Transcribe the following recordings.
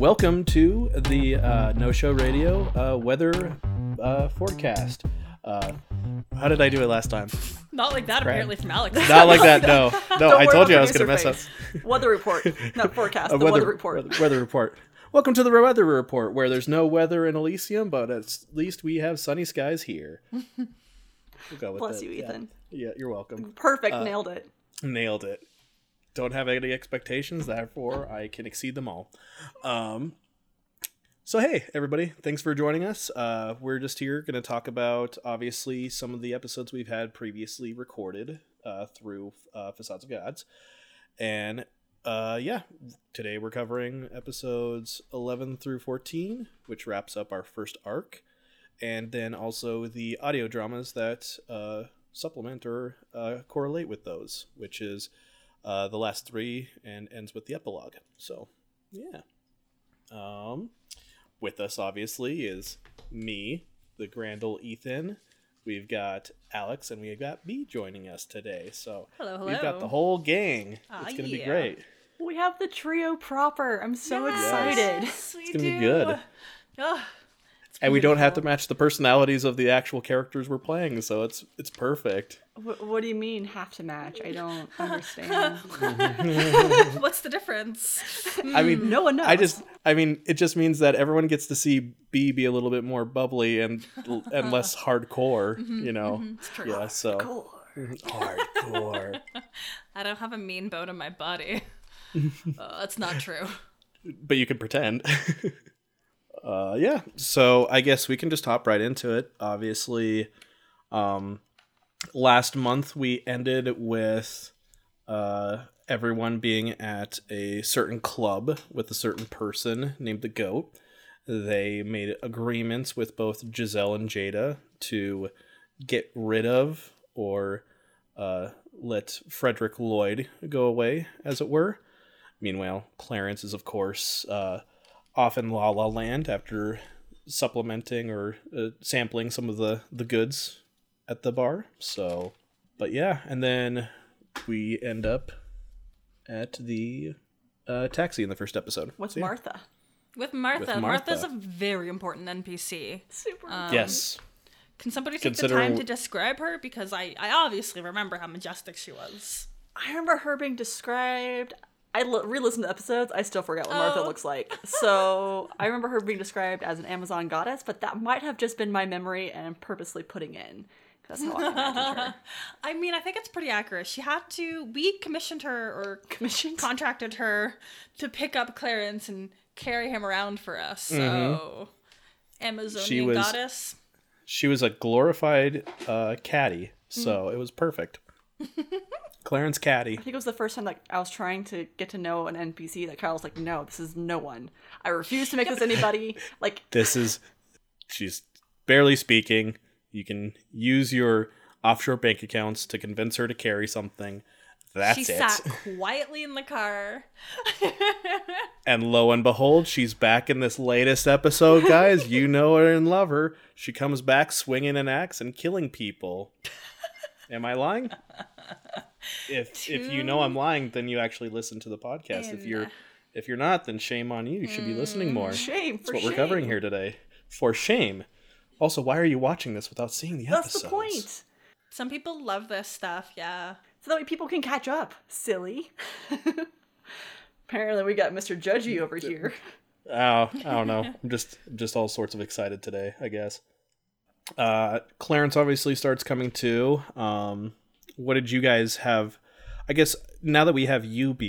Welcome to the uh, No Show Radio uh, weather uh, forecast. Uh, how did I do it last time? Not like that, Crap. apparently, from Alex. Not like that. No, no. I told you I was going to mess up. face. Weather report, not forecast. A the weather, report. Weather, weather report. Welcome to the weather report, where there's no weather in Elysium, but at least we have sunny skies here. We'll go with Bless that. you, Yeah. Ethan. Yeah, you're welcome. Perfect, Uh, nailed it. Nailed it. Don't have any expectations, therefore I can exceed them all. Um, so hey, everybody, thanks for joining us. Uh, we're just here going to talk about obviously some of the episodes we've had previously recorded uh, through uh, Facades of Gods, and uh, yeah, today we're covering episodes eleven through fourteen, which wraps up our first arc, and then also the audio dramas that uh, supplement or uh, correlate with those, which is uh, the last three and ends with the epilogue. So, yeah. Um, with us, obviously, is me, the grand old Ethan. We've got Alex and we've got B joining us today. So, Hello, hello. we've got the whole gang. Ah, it's going to be great. We have the trio proper. I'm so Yes, excited. we It's gonna be good. Oh, And we don't have to match the personalities of the actual characters we're playing, so it's it's perfect. Wh- what do you mean have to match? I don't understand. What's the difference? I mean, no one knows. I just, I mean, it just means that everyone gets to see B be a little bit more bubbly and and less hardcore, you know. true. Yeah, so Cool. hardcore. I don't have a mean bone in my body. uh, that's not true. but you can pretend. uh, yeah. So I guess we can just hop right into it. Obviously, um, last month we ended with uh, everyone being at a certain club with a certain person named the Goat. They made agreements with both Giselle and Jada to get rid of or uh, let Frederick Lloyd go away, as it were. Meanwhile, Clarence is, of course, uh, off in La La Land after supplementing or uh, sampling some of the, the goods at the bar. So, but yeah, and then we end up at the uh, taxi in the first episode. What's So, yeah. Martha? With Martha, With Martha's a very important NPC. Super. Um, Yes. Can somebody take the time to describe her? Because I, I obviously remember how majestic she was. I remember her being described. I l- re-listened to episodes. I still forget what Martha Oh. looks like. So I remember her being described as an Amazon goddess, but that might have just been my memory and I'm purposely putting in. 'Cause That's how I imagined her. I mean, I think it's pretty accurate. She had to. We commissioned her or Commissioned. contracted her to pick up Clarence and carry him around for us. So, Mm-hmm. Amazonian was- goddess. She was a glorified uh, caddy, so it was perfect. Clarence Caddy. I think it was the first time like I was trying to get to know an NPC that Kyle was like, no, this is no one. I refuse to make this anybody. Like, This is she's barely speaking. You can use your offshore bank accounts to convince her to carry something. That's she it. sat quietly in the car. And lo and behold, she's back in this latest episode, guys. you know her and love her. She comes back swinging an axe and killing people. Am I lying? If if you know I'm lying, then you actually listen to the podcast. If you're if you're not, then shame on you. You should be listening mm, more. shame That's what shame. we're covering here today. For shame. Also, why are you watching this without seeing the That's episodes? That's the point. Some people love this stuff, yeah. So that way people can catch up. Silly. Apparently we got Mr. Judgy over here. Oh, I don't know. I'm just just all sorts of excited today, I guess. Uh Clarence obviously starts coming too. Um what did you guys have I guess now that we have UB,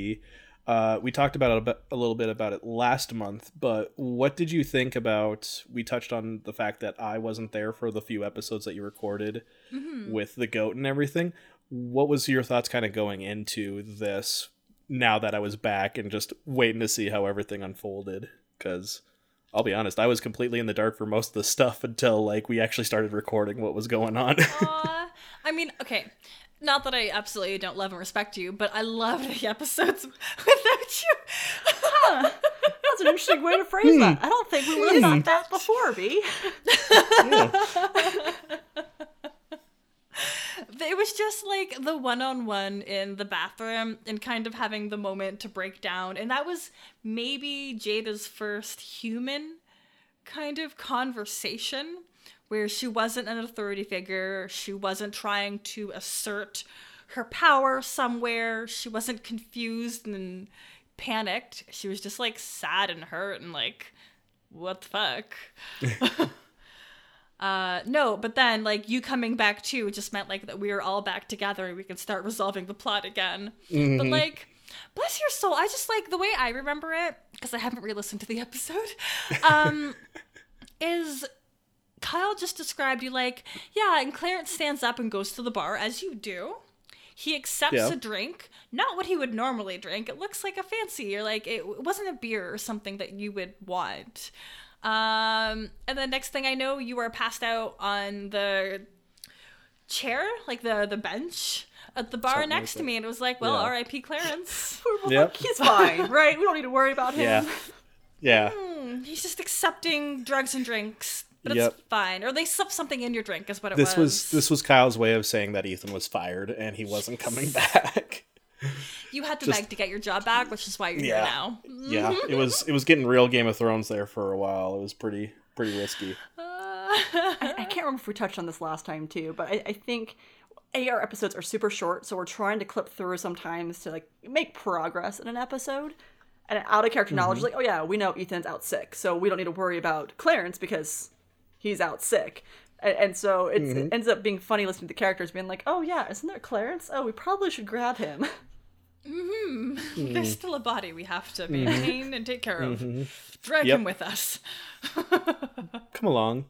uh we talked about it a, bit, a little bit about it last month, but what did you think about we touched on the fact that I wasn't there for the few episodes that you recorded with the goat and everything. What was your thoughts kind of going into this now that I was back and just waiting to see how everything unfolded? Because I'll be honest, I was completely in the dark for most of the stuff until like we actually started recording what was going on. Aw. I mean, okay. Not that I absolutely don't love and respect you, but I love the episodes without you. That's an interesting way to phrase that. Hmm. I don't think we would have hmm. thought that before, B. it was just like the one-on-one in the bathroom and kind of having the moment to break down and that was maybe jada's first human kind of conversation where she wasn't an authority figure she wasn't trying to assert her power somewhere she wasn't confused and panicked she was just like sad and hurt and like what the fuck Uh, no, but then like you coming back too just meant like that we were all back together and we could start resolving the plot again. But like, bless your soul, I just like the way I remember it because I haven't re-listened to the episode. Um, is Kyle just described you like, yeah, and Clarence stands up and goes to the bar as you do. He accepts Yeah. a drink, not what he would normally drink. It looks like a fancy or like it, it wasn't a beer or something that you would want. Um, and the next thing I know, you are passed out on the chair, like the the bench at the bar Something next like to me, and it was like, well, Yeah. R.I.P. Clarence. We're Yep. like, he's fine, right? We don't need to worry about him. Yeah. Yeah. Hmm, He's just accepting drugs and drinks, but Yep. it's fine. Or they slipped something in your drink, is what it This was. was this was Kyle's way of saying that Ethan was fired and he wasn't coming back. You had to just- beg to get your job back, which is why you're Yeah. here now. yeah, it was it was getting real Game of Thrones there for a while. It was pretty pretty risky. Uh. I, I can't remember if we touched on this last time too, but I, I think AR episodes are super short, so we're trying to clip through sometimes to like make progress in an episode. And out of character knowledge, mm-hmm. like, oh yeah, we know Ethan's out sick, so we don't need to worry about Clarence because he's out sick. And, and so it's, it mm-hmm. ends up being funny listening to the characters being like, oh yeah, isn't there Clarence? Oh, we probably should grab him. Mm-hmm. Mm-hmm. There's still a body we have to maintain and take care of. Drag Yep. him with us. Come along.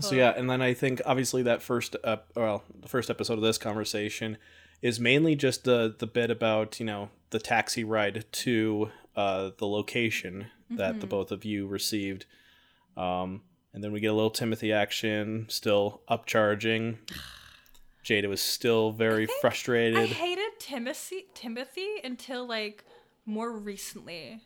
So yeah, and then I think obviously that first ep- well, the first episode of this conversation is mainly just the the bit about, you know, the taxi ride to uh the location that the both of you received. Um and then we get a little Timothy action, still upcharging. Jada was still very I frustrated. I hated Timothy Timothy until like more recently.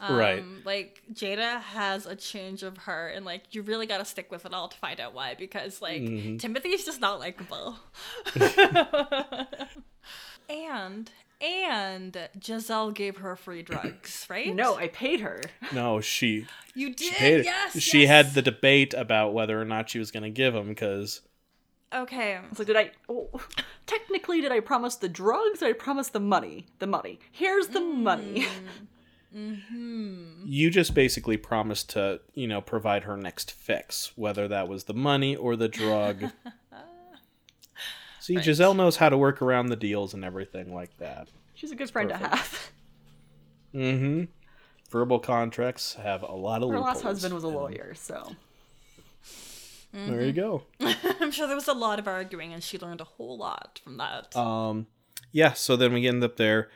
Right. Um, Like Jada has a change of heart, and like you really got to stick with it all to find out why. Because like Mm-hmm. Timothy's just not likable. and and Giselle gave her free drugs, right? no, I paid her. No, she you did. she paid. yes, she yes. had the debate about whether or not she was going to give him because Okay. So did I? Oh, technically, did I promise the drugs? Or did I promise the money? The money. Here's the mm. money. Mm-hmm. you just basically promised to, you know, provide her next fix, whether that was the money or the drug. See, Giselle knows how to work around the deals and everything like that. She's a good friend perfect. to have. Mm-hmm. Verbal contracts have a lot of Her last husband was a lawyer, so There you go. I'm sure there was a lot of arguing, and she learned a whole lot from that. Um, yeah. So then we end up there.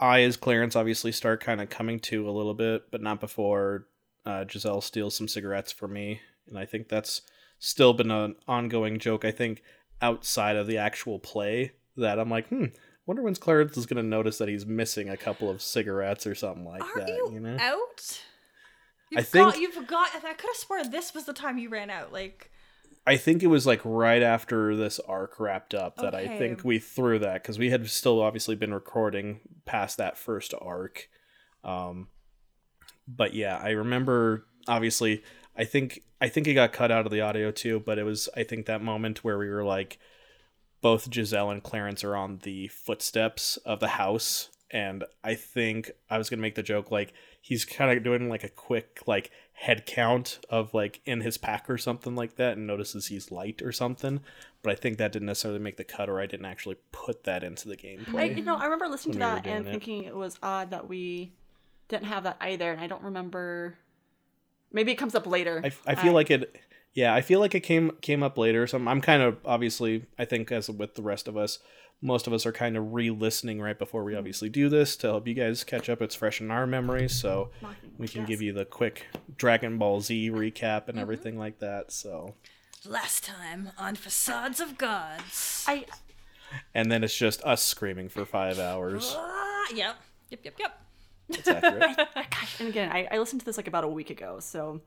I, as Clarence, obviously start kind of coming to a little bit, but not before uh, Giselle steals some cigarettes from me, and I think that's still been an ongoing joke. I think outside of the actual play, that I'm like, hmm, wonder when Clarence is going to notice that he's missing a couple of cigarettes or something like Are that. you, You, know? out? You I forgot, think- you forgot. I could have sworn this was the time you ran out. Like, I think it was like right after this arc wrapped up that I think we threw that because we had still obviously been recording past that first arc. Um, but yeah, I remember obviously. I think I think it got cut out of the audio too, but it was I think that moment where we were like, both Giselle and Clarence are on the footsteps of the house, and I think I was gonna make the joke like he's kind of doing like a quick like head count of like in his pack or something like that, and notices he's light or something. But I think that didn't necessarily make the cut, or I didn't actually put that into the I, gameplay. you know, I remember listening to When we that and it. thinking it was odd that we didn't have that either, and I don't remember. Maybe it comes up later. I, I feel uh, like it yeah i feel like it came came up later so I'm, I'm kind of obviously i think as with the rest of us most of us are kind of re-listening right before we mm-hmm. obviously do this to help you guys catch up it's fresh in our memories so we can give you the quick dragon ball z recap and mm-hmm. everything like that so last time on Facades of Gods. I and then it's just us screaming for five hours Ah, yep. Yep, yep, yep. It's accurate gosh, and again, I, I listened to this like about a week ago, so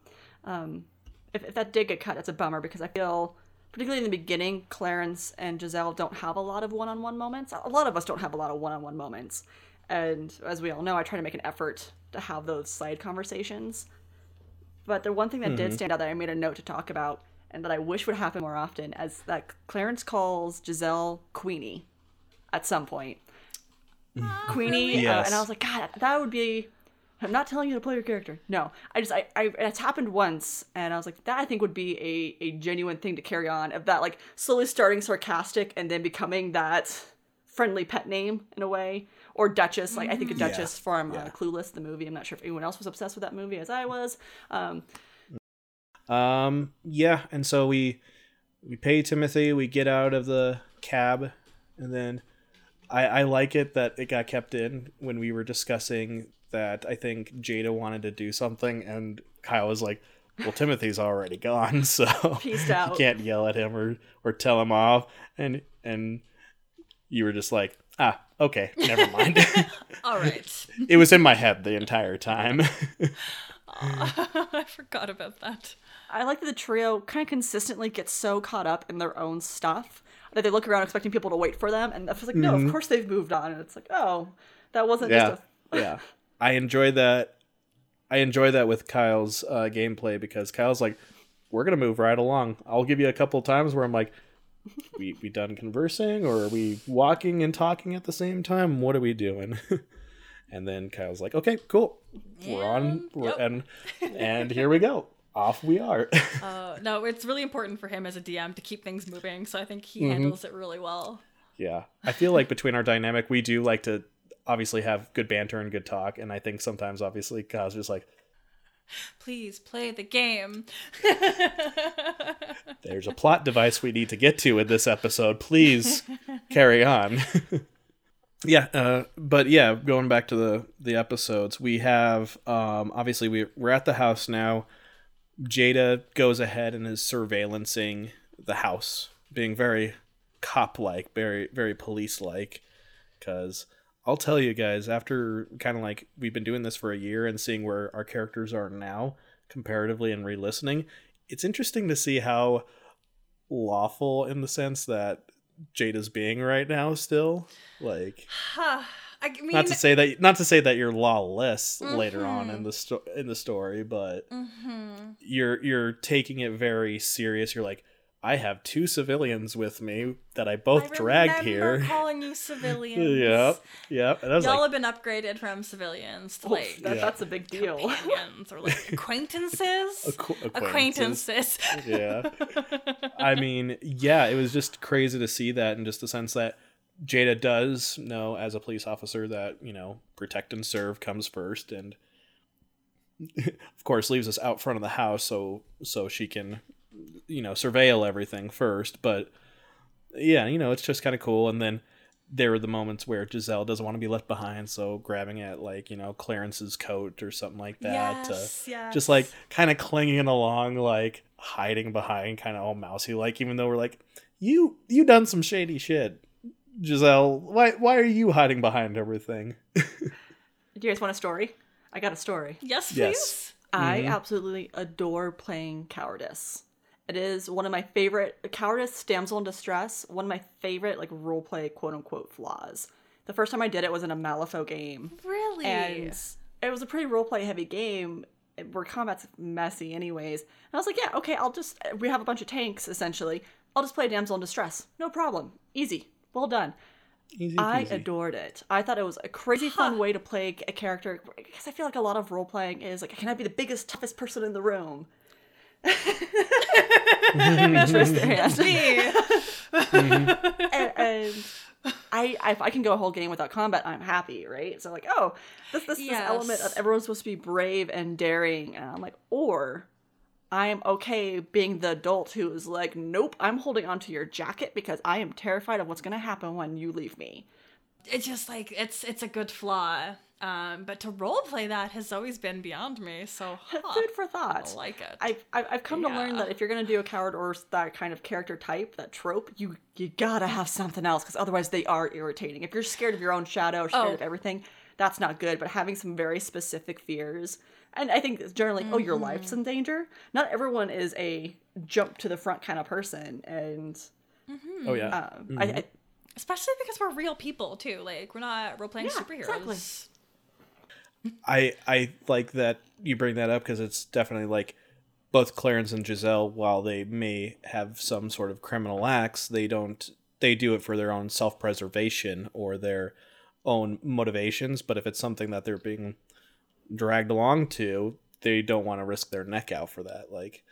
um, if, if that did get cut, it's a bummer because I feel particularly in the beginning, Clarence and Giselle don't have a lot of one-on-one moments. A lot of us don't have a lot of one-on-one moments, and as we all know, I try to make an effort to have those side conversations. But the one thing that did stand out that I made a note to talk about, and that I wish would happen more often, is that Clarence calls Giselle Queenie at some point. Queenie, uh, Yes. and I was like, God, that would be. I'm not telling you to play your character. No, I just, I, I, it's happened once, and I was like, that I think would be a, a genuine thing to carry on. Of that, like, slowly starting sarcastic and then becoming that friendly pet name in a way, or Duchess. Like, I think a Duchess from Yeah. uh, Clueless, the movie. I'm not sure if anyone else was obsessed with that movie as I was. Um, Um, yeah, and so we we pay Timothy, we get out of the cab, and then I I like it that it got kept in when we were discussing that I think Jada wanted to do something and Kyle was like, Well Timothy's already gone, so Peaced you can't yell at him or or tell him off and and you were just like, ah, okay, never mind. All right. it was in my head the entire time. I forgot about that. I like that the trio kind of consistently gets so caught up in their own stuff that they look around expecting people to wait for them, and I it's like, no, of course they've moved on, and it's like, oh, that wasn't yeah just a yeah. I enjoy that i enjoy that with kyle's uh, gameplay because kyle's like we're gonna move right along. I'll give you a couple times where i'm like we we done conversing or are we walking and talking at the same time? What are we doing? And then kyle's like okay cool. We're on we're, yep. and and here we go off we are Uh, no, it's really important for him as a DM to keep things moving, so I think he Mm-hmm. handles it really well. Yeah. I feel like between our dynamic, we do like to obviously have good banter and good talk. And I think sometimes, obviously, Kyle's just like, Please play the game. there's a plot device we need to get to in this episode. Please carry on. yeah. Uh, but yeah, going back to the, the episodes, we have um, obviously we, we're at the house now. Jada goes ahead and is surveillancing the house, being very cop like, very, very police like. Because I'll tell you guys, after kind of like we've been doing this for a year and seeing where our characters are now comparatively and re listening, it's interesting to see how lawful in the sense that Jada's being right now still. Like. I mean, not to say that not to say that you're lawless later on Mm-hmm. in the sto- in the story, but you're you're taking it very serious. You're like, I have two civilians with me that I both I dragged here. calling you civilians. yep, yep. And I was Y'all like, have been upgraded from civilians to like that, Yeah. that's a big deal. companions or like acquaintances. Acqu- acquaintances. yeah. I mean, yeah, it was just crazy to see that in just the sense that Jada does know as a police officer that, you know, protect and serve comes first and of course leaves us out front of the house so so she can you know, surveil everything first, but yeah, you know, it's just kind of cool. And then there are the moments where Giselle doesn't want to be left behind, so grabbing at like, you know, Clarence's coat or something like that yes, yes. just like kind of clinging along like hiding behind kind of all mousy like even though we're like you you done some shady shit giselle why why are you hiding behind everything Do you guys want a story? I got a story. Yes, please. Yes. I mm-hmm. absolutely adore playing cowardice. It is one of my favorite cowardice, damsel in distress. One of my favorite like role play quote unquote flaws. The first time I did it was in a Malifaux game, Really? and it was a pretty role play heavy game where combat's messy anyways. And I was like, yeah, okay, I'll just we have a bunch of tanks essentially. I'll just play damsel in distress, no problem, easy, well done. Easy I adored it. I thought it was a crazy fun way to play a character because I feel like a lot of role playing is like, can I be the biggest, toughest person in the room? Just raise their hand. Me. and, and I, I, if I can go a whole game without combat, I'm happy, right? So like, oh, this this, this element of everyone's supposed to be brave and daring, and I'm like, or I am okay being the adult who is like, nope, I'm holding onto your jacket because I am terrified of what's gonna happen when you leave me. it's just like it's it's a good flaw. Um, but to role play that has always been beyond me. So huh, Food for thought. I like it. I've, I've I've come to learn that if you're gonna do a coward or that kind of character type, that trope, you you gotta have something else because otherwise they are irritating. If you're scared of your own shadow, scared Oh. of everything, that's not good. But having some very specific fears, and I think it's generally, oh, your life's mm-hmm. in danger. Not everyone is a jump to the front kind of person, and mm-hmm. Oh yeah. um, I, mm-hmm. I, Especially because we're real people too. Like we're not role playing Yeah, superheroes. exactly. I I like that you bring that up because it's definitely like both Clarence and Giselle, while they may have some sort of criminal acts, they don't they do it for their own self preservation or their own motivations. But if it's something that they're being dragged along to, they don't want to risk their neck out for that. Like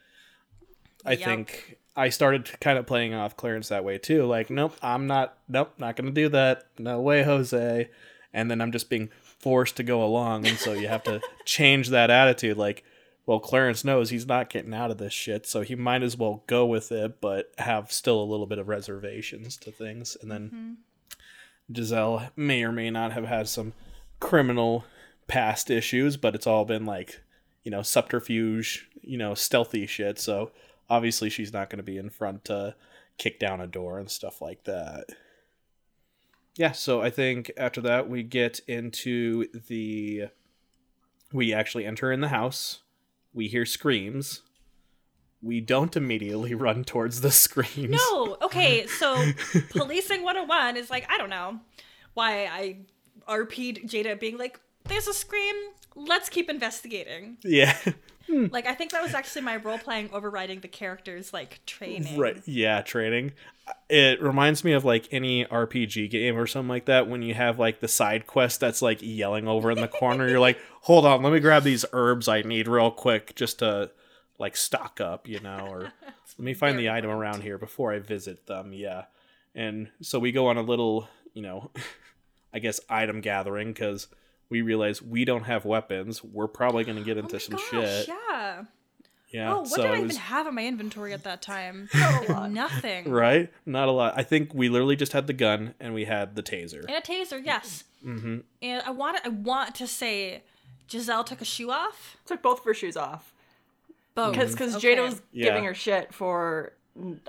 I Yep. think I started kind of playing off Clarence that way too. Like, nope, I'm not nope, not gonna do that. No way, Jose. And then I'm just being forced to go along, and so you have to change that attitude. Like, well, Clarence knows he's not getting out of this shit, so he might as well go with it, but have still a little bit of reservations to things. And then mm-hmm. Giselle may or may not have had some criminal past issues, but it's all been like, you know, subterfuge, you know, stealthy shit. So obviously she's not going to be in front to kick down a door and stuff like that. Yeah, so I think after that we get into the we actually enter in the house. We hear screams. We don't immediately run towards the screams. No, okay, so policing 101 is like, I don't know why I RP'd Jada being like, there's a scream, let's keep investigating. Yeah. Hmm. Like, I think that was actually my role playing overriding the character's like training. Right. Yeah, training. Uh, it reminds me of like any RPG game or something like that when you have like the side quest that's like yelling over in the corner. You're like, hold on, let me grab these herbs I need real quick just to like stock up, you know, or let me find the item around here before I visit them. Yeah. And so we go on a little, you know, I guess item gathering because we realize we don't have weapons. We're probably going to get Oh into my some gosh, shit. yeah. Yeah. Oh, what so did I it even was- have in my inventory at that time? Not a lot. Nothing. Right? Not a lot. I think we literally just had the gun and we had the taser. And a taser, yes. Mm-hmm. And I want I want to say Giselle took a shoe off. took both of her shoes off Both. because because Okay. Jada was Mm-hmm. Yeah. giving her shit for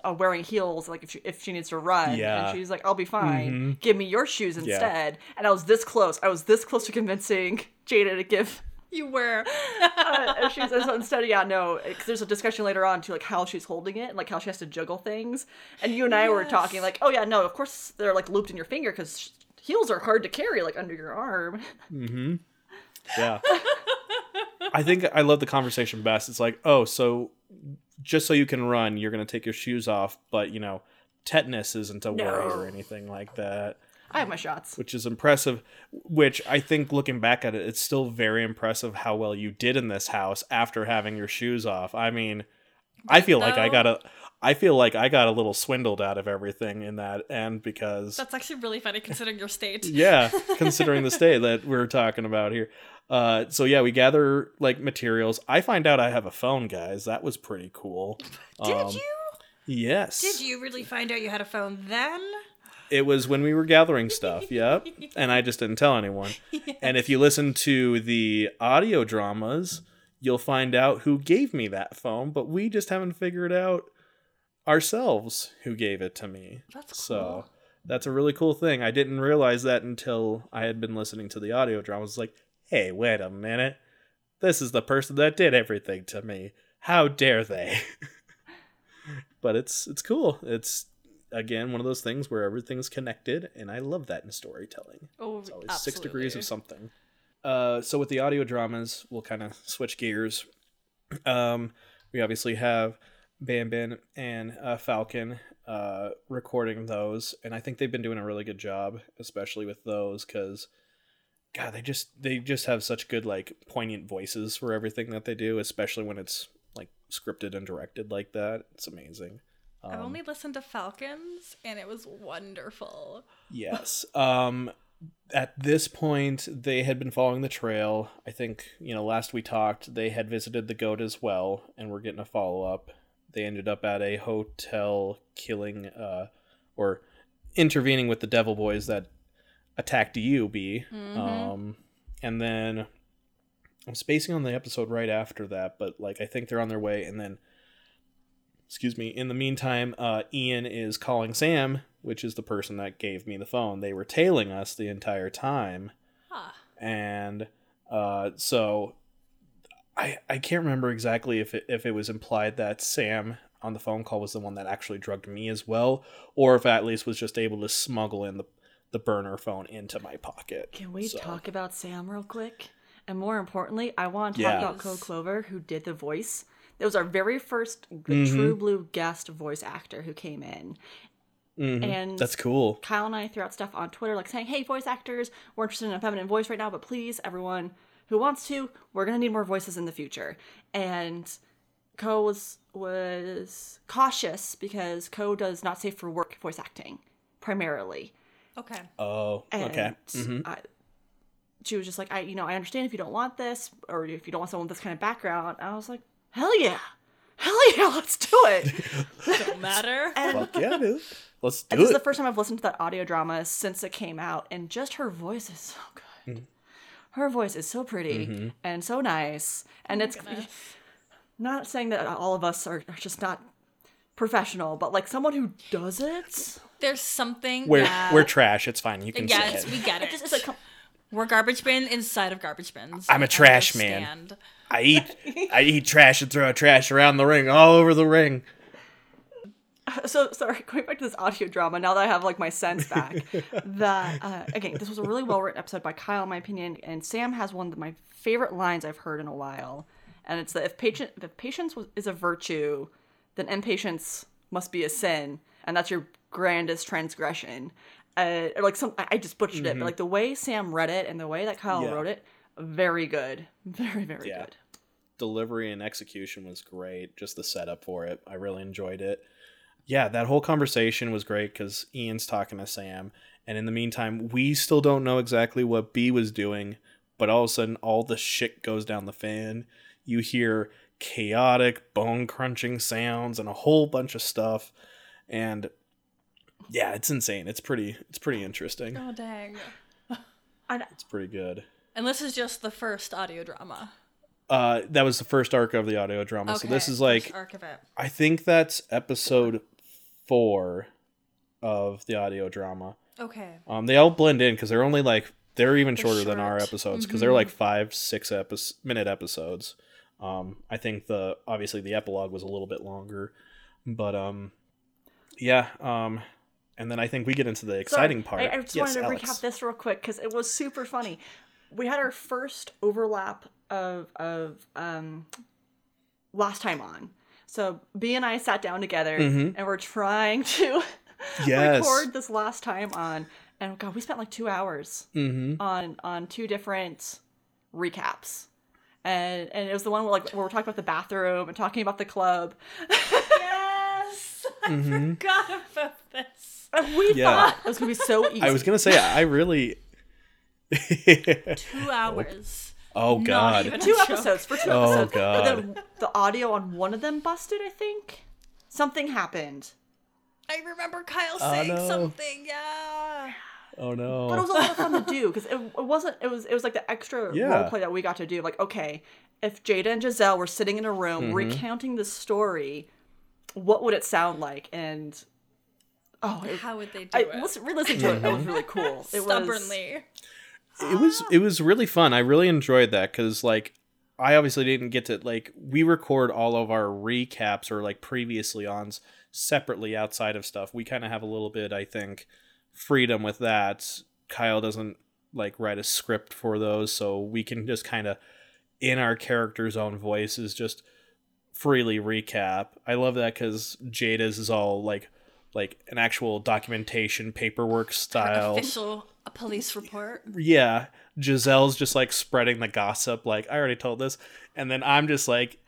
uh, wearing heels, like if she if she needs to run, Yeah. and she's like, "I'll be fine. Mhm. Give me your shoes Yeah. instead." And I was this close. I was this close to convincing Jada to give you were. uh, her shoes. And so instead, yeah, no. 'cause there's a discussion later on to like how she's holding it, and like how she has to juggle things. And you and I were talking like, "Oh yeah, no, of course they're like looped in your finger because." Heels are hard to carry, like under your arm. Mm-hmm. Yeah. I think I love the conversation best. It's like, oh, so just so you can run, you're going to take your shoes off, but, you know, tetanus isn't a worry or anything like that, I have my shots. which is impressive. Which I think looking back at it, it's still very impressive how well you did in this house after having your shoes off. I mean, I feel like I got a. I feel like I got a little swindled out of everything in that end because That's actually really funny considering your state. yeah considering the state that we're talking about here uh so yeah we gather like materials i find out i have a phone guys that was pretty cool Did Um, you? yes Did you really find out you had a phone then? it was when we were gathering stuff yep and i just didn't tell anyone and if you listen to the audio dramas you'll find out who gave me that phone but we just haven't figured out ourselves who gave it to me That's So cool. that's a really cool thing. I didn't realize that until I had been listening to the audio drama. I was like, hey, wait a minute. This is the person that did everything to me. How dare they? but it's it's cool. It's again one of those things where everything's connected, and I love that in storytelling. Oh, It's always six degrees of something. Uh, so with the audio dramas, we'll kind of switch gears. Um, we obviously have Ban Ban and uh, Falcon uh, recording those, and I think they've been doing a really good job, especially with those, because God, they just they just have such good like poignant voices for everything that they do, especially when it's like scripted and directed like that. It's amazing. I've Um, only listened to Falcons, and it was wonderful. Yes. Um at this point they had been following the trail. I think, you know, last we talked, they had visited the goat as well and were getting a follow-up. They ended up at a hotel killing uh or intervening with the devil boys that attacked you, B. Mhm. Um and then I'm spacing on the episode right after that, but like I think they're on their way and then excuse me in the meantime uh, ian is calling sam which is the person that gave me the phone they were tailing us the entire time Ah, and uh, so I I can't remember exactly if it if it was implied that Sam on the phone call was the one that actually drugged me as well, or if at least was just able to smuggle in the the burner phone into my pocket. Can we So- talk about Sam real quick? And more importantly, I want to Yeah. talk about Code Clover, who did the voice. That was our very first Mm-hmm. true blue guest voice actor who came in. Mhm. And That's cool. Kyle and I threw out stuff on Twitter like saying, "Hey, voice actors, we're interested in a feminine voice right now, but please, everyone who wants to, we're gonna need more voices in the future." And Co was was cautious because Co does not safe for work voice acting primarily. Okay. Oh, And okay. Mhm. I, she was just like, I, you know, I understand if you don't want this or if you don't want someone with this kind of background. I was like, hell yeah, hell yeah, let's do it. Don't matter. Fuck yeah, dude. Let's And do this is the first time I've listened to that audio drama since it came out, and just her voice is so good. Mm-hmm. Her voice is so pretty and so nice, and it's Goodness. not saying that all of us are, are just not professional, but like someone who does it, There's something. we're that- we're trash. It's fine. You can Yes, say we get it it. just is like We're garbage bin inside of garbage bins. I'm a I trash man. I eat I eat trash and throw trash around the ring, all over the ring. so sorry going back to this audio drama now that i have like my sense back that uh, again this was a really well written episode by kyle in my opinion and sam has one of my favorite lines i've heard in a while and it's that if patient if patience was, is a virtue then impatience must be a sin and that's your grandest transgression uh, or like some I just butchered it, but like the way Sam read it and the way that Kyle Mm-hmm. Yeah. wrote it, very good, very very Yeah. good. Delivery and execution was great. Just the setup for it, I really enjoyed it. Yeah, that whole conversation was great because Ian's talking to Sam, and in the meantime, we still don't know exactly what B was doing. But all of a sudden, all the shit goes down the fan. You hear chaotic, bone crunching sounds and a whole bunch of stuff, and yeah, it's insane. It's pretty. It's pretty interesting. Oh dang. It's pretty good. And this is just the first audio drama. Uh, that was the first arc of the audio drama. so this is like first arc of it. I think that's episode four of the audio drama. Okay. Um, they all blend in because they're only like they're even They're shorter than our episodes because they're like five, six epi- minute episodes. Um, I think the obviously the epilogue was a little bit longer, but um, yeah. Um, and then I think we get into the exciting Sorry, part. I, I just Yes, wanted to Alex. recap this real quick because it was super funny. We had our first overlap of of um, last time on. So B and I sat down together Mhm. and we're trying to Yes. record this last time on, and God, we spent like two hours Mm-hmm. on on two different recaps. And, and it was the one where like where we're talking about the bathroom and talking about the club. Yes. I forgot about this. And we Yeah. thought it was gonna be so easy. I was gonna say I really. Two hours. oh Not God. even- two joke. episodes for two Oh, episodes. God. But then the audio on one of them busted. I think something happened, I remember Kyle Oh, saying no. something. Yeah. Oh no. but it was a lot of fun to do because it, it wasn't. It was it was like the extra Yeah. role play that we got to do. Like okay, if Jada and Giselle were sitting in a room Mm-hmm. recounting the story, what would it sound like? And oh, it, How would they do I it? listen, re-listening to it. It was really cool. It was Stubbornly. it was it was really fun. I really enjoyed that because like I obviously didn't get to like we record all of our recaps or like previously ons separately outside of stuff. We kind of have a little bit, I think, freedom with that. Kyle doesn't like write a script for those, so we can just kind of in our character's own voices just freely recap. I love that because Jada's is all like like an actual documentation paperwork style Official a police report. yeah, Giselle's just like spreading the gossip, like I already told this, and then I'm just like,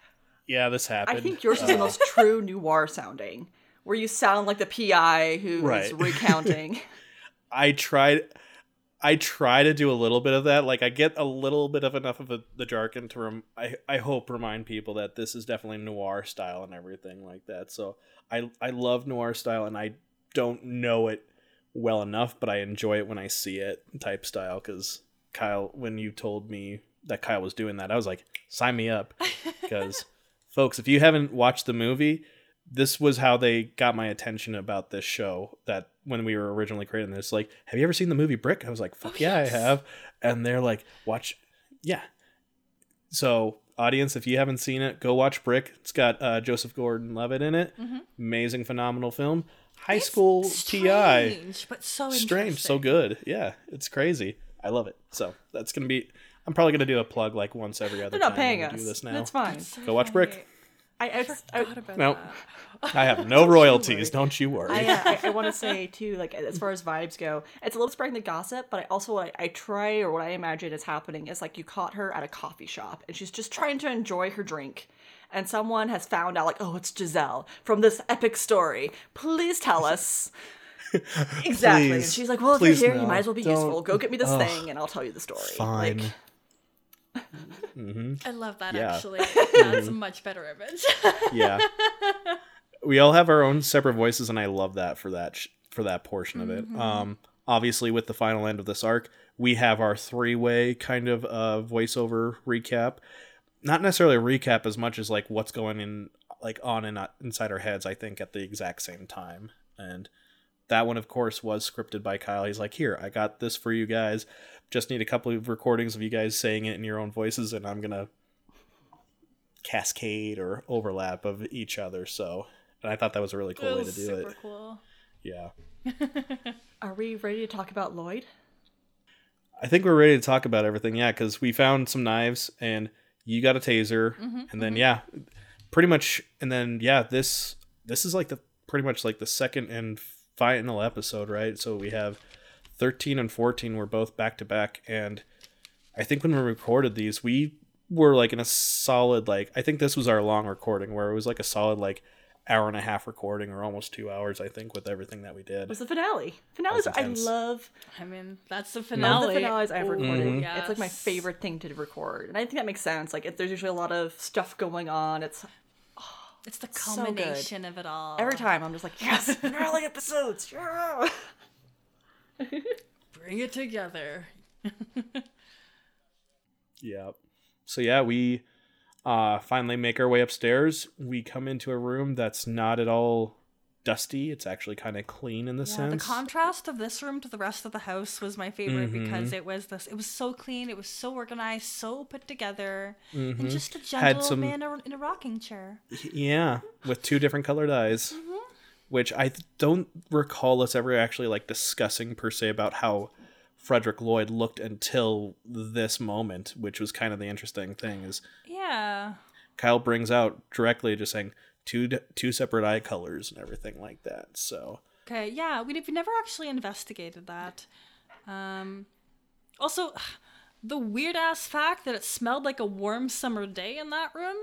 yeah, this happened. I think yours is the uh, most true noir sounding, where you sound like the PI who's Right. recounting. I tried. I try to do a little bit of that. Like I get a little bit of enough of a, the jargon to rem- I I hope remind people that this is definitely noir style and everything like that. So I I love noir style and I don't know it well enough, but I enjoy it when I see it type style. Because Kyle, when you told me that Kyle was doing that, I was like, sign me up. Because folks, if you haven't watched the movie, this was how they got my attention about this show. That when we were originally creating this, like, have you ever seen the movie Brick? I was like, fuck yeah, yes. I have. And they're like, watch, yeah. So, audience, if you haven't seen it, go watch Brick. It's got uh, Joseph Gordon-Levitt in it. Amazing, phenomenal film. High school TI, Strange, but so strange, so good. Yeah, it's crazy. I love it. So that's gonna be. I'm probably gonna do a plug like once every other They're not time paying us. do this now. That's fine. Go watch Brick. I, I, I, Forgot about Nope. that. I have no royalties. worry. Don't you worry. I, uh, I, I want to say too, like as far as vibes go, it's a little spreading the gossip, but I also I, I try or what I imagine is happening is like you caught her at a coffee shop and she's just trying to enjoy her drink, and someone has found out like oh it's Giselle from this epic story. Please tell us. exactly. And she's like, well, if you're here, you might as well be Don't- useful. Go get me this Ugh. thing, and I'll tell you the story. Fine. Like, I love that Yeah. actually. That's a much better image. yeah. We all have our own separate voices, and I love that for that sh- for that portion of it. Um, obviously, with the final end of this arc, we have our three way kind of uh, voiceover recap. Not necessarily a recap as much as like what's going in like on and inside our heads. I think at the exact same time, and that one, of course, was scripted by Kyle. He's like, "Here, I got this for you guys. Just need a couple of recordings of you guys saying it in your own voices, and I'm gonna cascade or overlap of each other." So, and I thought that was a really cool It way to do super it. cool. Yeah, are we ready to talk about Lloyd? I think we're ready to talk about everything. Yeah, because we found some knives, and you got a taser, mm-hmm, and then mm-hmm. yeah, pretty much, and then yeah, this this is like the pretty much like the second and final episode, right? So we have 13 and 14 were both back to back and I think when we recorded these we were like in a solid like I think this was our long recording where it was like a solid like hour and a half recording or almost 2 hours I think with everything that we did. It did. was the finale. Finales, I love I mean, that's the Love finale. the finales I've Ooh, recorded. Mm-hmm. yes. It's like my favorite thing to record, and I think that makes sense. Like, if there's usually a lot of stuff going on, it's It's the So culmination of it all. every time I'm just like, yes, finale episodes. Yeah. Bring it together. Yeah. So yeah, we uh finally make our way upstairs. We come into a room that's not at all dusty. It's actually kind of clean in the Yeah, sense. the contrast of this room to the rest of the house was my favorite mm-hmm. because it was this. It was so clean. It was so organized, so put together, and mm-hmm. just a gentle some- man in a- rocking chair. Yeah, with two different colored eyes, mm-hmm. which I don't recall us ever actually like discussing per se about how Frederick Lloyd looked until this moment, which was kind of the interesting thing. Is Yeah. Kyle brings out directly just saying two two separate eye colors and everything like that. So Okay. Yeah. We we never actually investigated that. Um. Also, the weird ass fact that it smelled like a warm summer day in that room.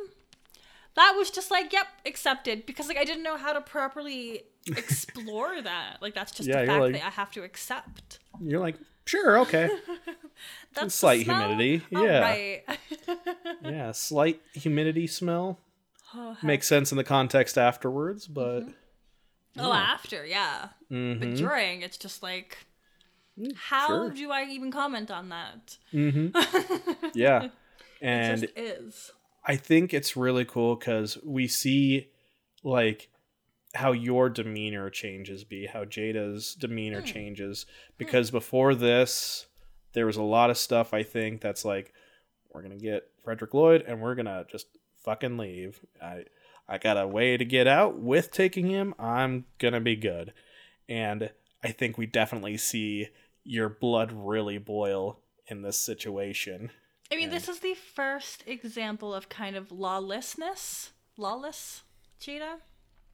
That was just like, yep, accepted. Because like I didn't know how to properly explore that. Like that's just Yeah, a you're fact like- that I have to accept. you're like, sure, okay, That's slight smell? humidity, All yeah. right. yeah, slight humidity smell Oh, sense in the context afterwards, but mm-hmm. Oh, after, yeah. But mm-hmm. during, it's just like, mm, how sure. do I even comment on that? Mm-hmm. yeah, It and just is. I think it's really cool because we see like how your demeanor changes, B how Jada's demeanor hmm. changes. Hmm. Because before this, there was a lot of stuff I think that's like, we're gonna get Frederick Lloyd and we're gonna just fucking leave. I I got a way to get out with taking him. I'm gonna be good. And I think we definitely see your blood really boil in this situation. I mean, this is the first example of kind of lawlessness. Lawless, Jada.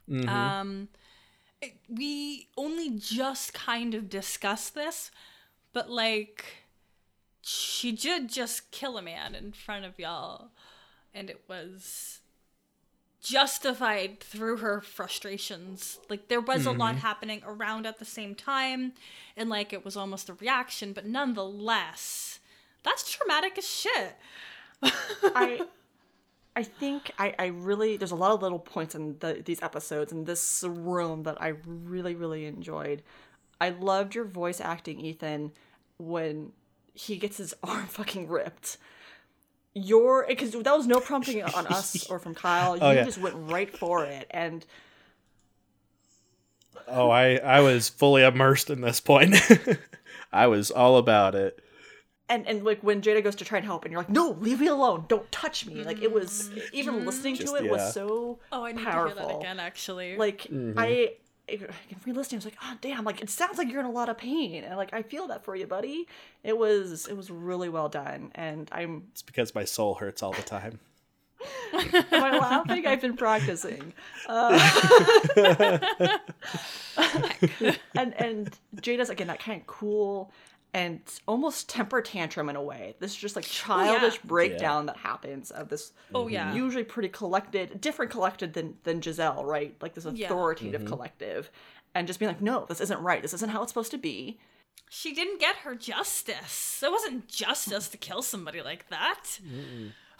Mm-hmm. Um, it- we only just kind of discussed this, but like, she did just kill a man in front of y'all, and it was justified through her frustrations. Like, there was a lot mm-hmm. happening around at the same time, and like, it was almost a reaction, but nonetheless, that's traumatic as shit. I I think I, I really there's a lot of little points in the, these episodes in this room that I really really enjoyed. I loved your voice acting, Ethan, when he gets his arm fucking ripped. Your because that was no prompting on us or from Kyle. You Oh, yeah. just went right for it, and Oh, I I was fully immersed in this point. I was all about it. and and like when Jada goes to try and help, and you're like, "No, leave me alone! Don't touch me!" Like it was even listening Just- to it yeah. was so Oh, I need powerful. to hear that again. Actually, Like Mm-hmm. I, I re-listening, I was like, "Oh damn!" Like it sounds like you're in a lot of pain, and like I feel that for you, buddy. It was it was really well done, and I'm It's because my soul hurts all the time. am I laughing? I've been practicing. Uh, and and Jada's again that kind of cool and almost temper tantrum in a way. This just like childish breakdown that happens of this Oh, yeah. usually pretty collected, different collected than than Giselle, right? Like this Yeah. authoritative collective. And just being like, no, this isn't right. This isn't how it's supposed to be. she didn't get her justice. It wasn't justice to kill somebody like that.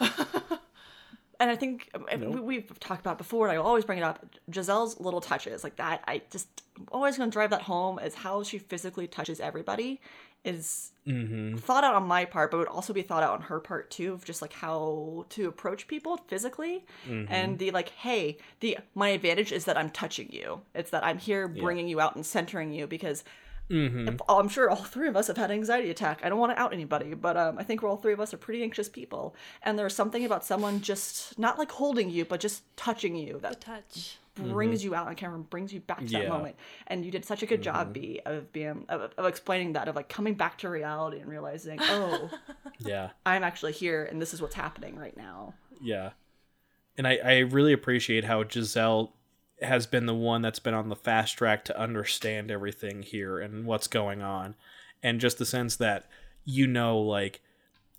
and I think um, we, we've talked about it before, and I always bring it up. Giselle's little touches, like that, I just I'm always going to drive that home. Is how she physically touches everybody is mm-hmm. thought out on my part, but would also be thought out on her part too, of just like how to approach people physically, mm-hmm. and the like, hey, the my advantage is that I'm touching you. It's that I'm here bringing you out and centering you because mm-hmm. if, oh, I'm sure all three of us have had an anxiety attack. I don't want to out anybody, but um, I think we're all three of us are pretty anxious people. And there's something about someone just not like holding you, but just touching you that Touch. Brings mm-hmm. you out on camera and brings you back to that moment. And you did such a good job, mm-hmm. B, of being of, of explaining that, of like coming back to reality and realizing, oh, Yeah. I'm actually here, and this is what's happening right now. Yeah. And I, I really appreciate how Giselle has been the one that's been on the fast track to understand everything here and what's going on. And just the sense that you know, like,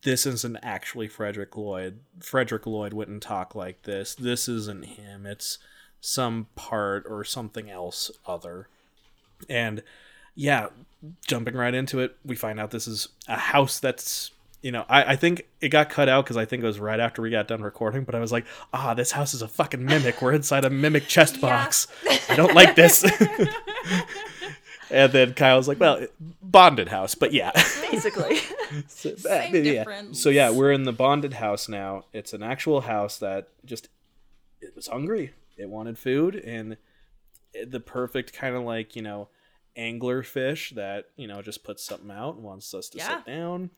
this isn't actually Frederick Lloyd. Frederick Lloyd wouldn't talk like this. This isn't him. It's some part or something else other. And yeah, jumping right into it, we find out this is a house that's you know, I, I think it got cut out because I think it was right after we got done recording, but I was like, ah, this house is a fucking mimic. We're inside a mimic chest Yeah. box. I don't like this. and then Kyle's like, well, bonded house, but yeah. Basically, So, Same yeah. difference. So yeah, we're in the bonded house now. It's an actual house that just it was hungry. It wanted food and the perfect kind of like, you know, angler fish that, you know, just puts something out and wants us to Yeah. sit down.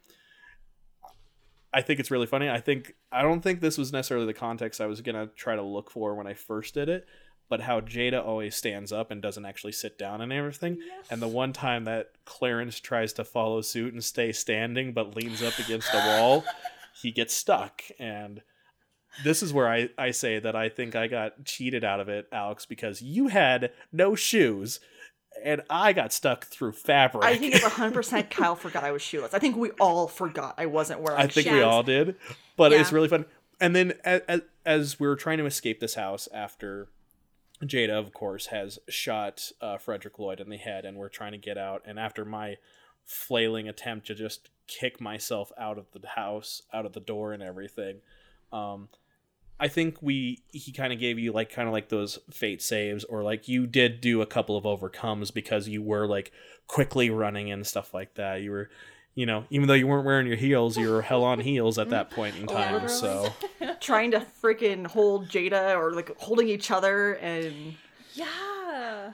I think it's really funny. I think I don't think this was necessarily the context I was going to try to look for when I first did it, but how Jada always stands up and doesn't actually sit down and everything. And the one time that Clarence tries to follow suit and stay standing but leans up against the wall, he gets stuck. And this is where I, I say that I think I got cheated out of it, Alex, because you had no shoes and I got stuck through fabric. I think it's 100% Kyle forgot I was shoeless. I think we all forgot I wasn't wearing I think shoes. we all did, but it's really fun. And then as, as we were trying to escape this house after Jada, of course, has shot uh, Frederick Lloyd in the head, and we're trying to get out. And after my flailing attempt to just kick myself out of the house, out of the door, and everything, um, I think we he kind of gave you like kind of like those fate saves, or like you did do a couple of overcomes because you were like quickly running and stuff like that. You were you know, even though you weren't wearing your heels, you were hell on heels at that point in time. literally. so trying to freaking hold Jada or like holding each other and Yeah.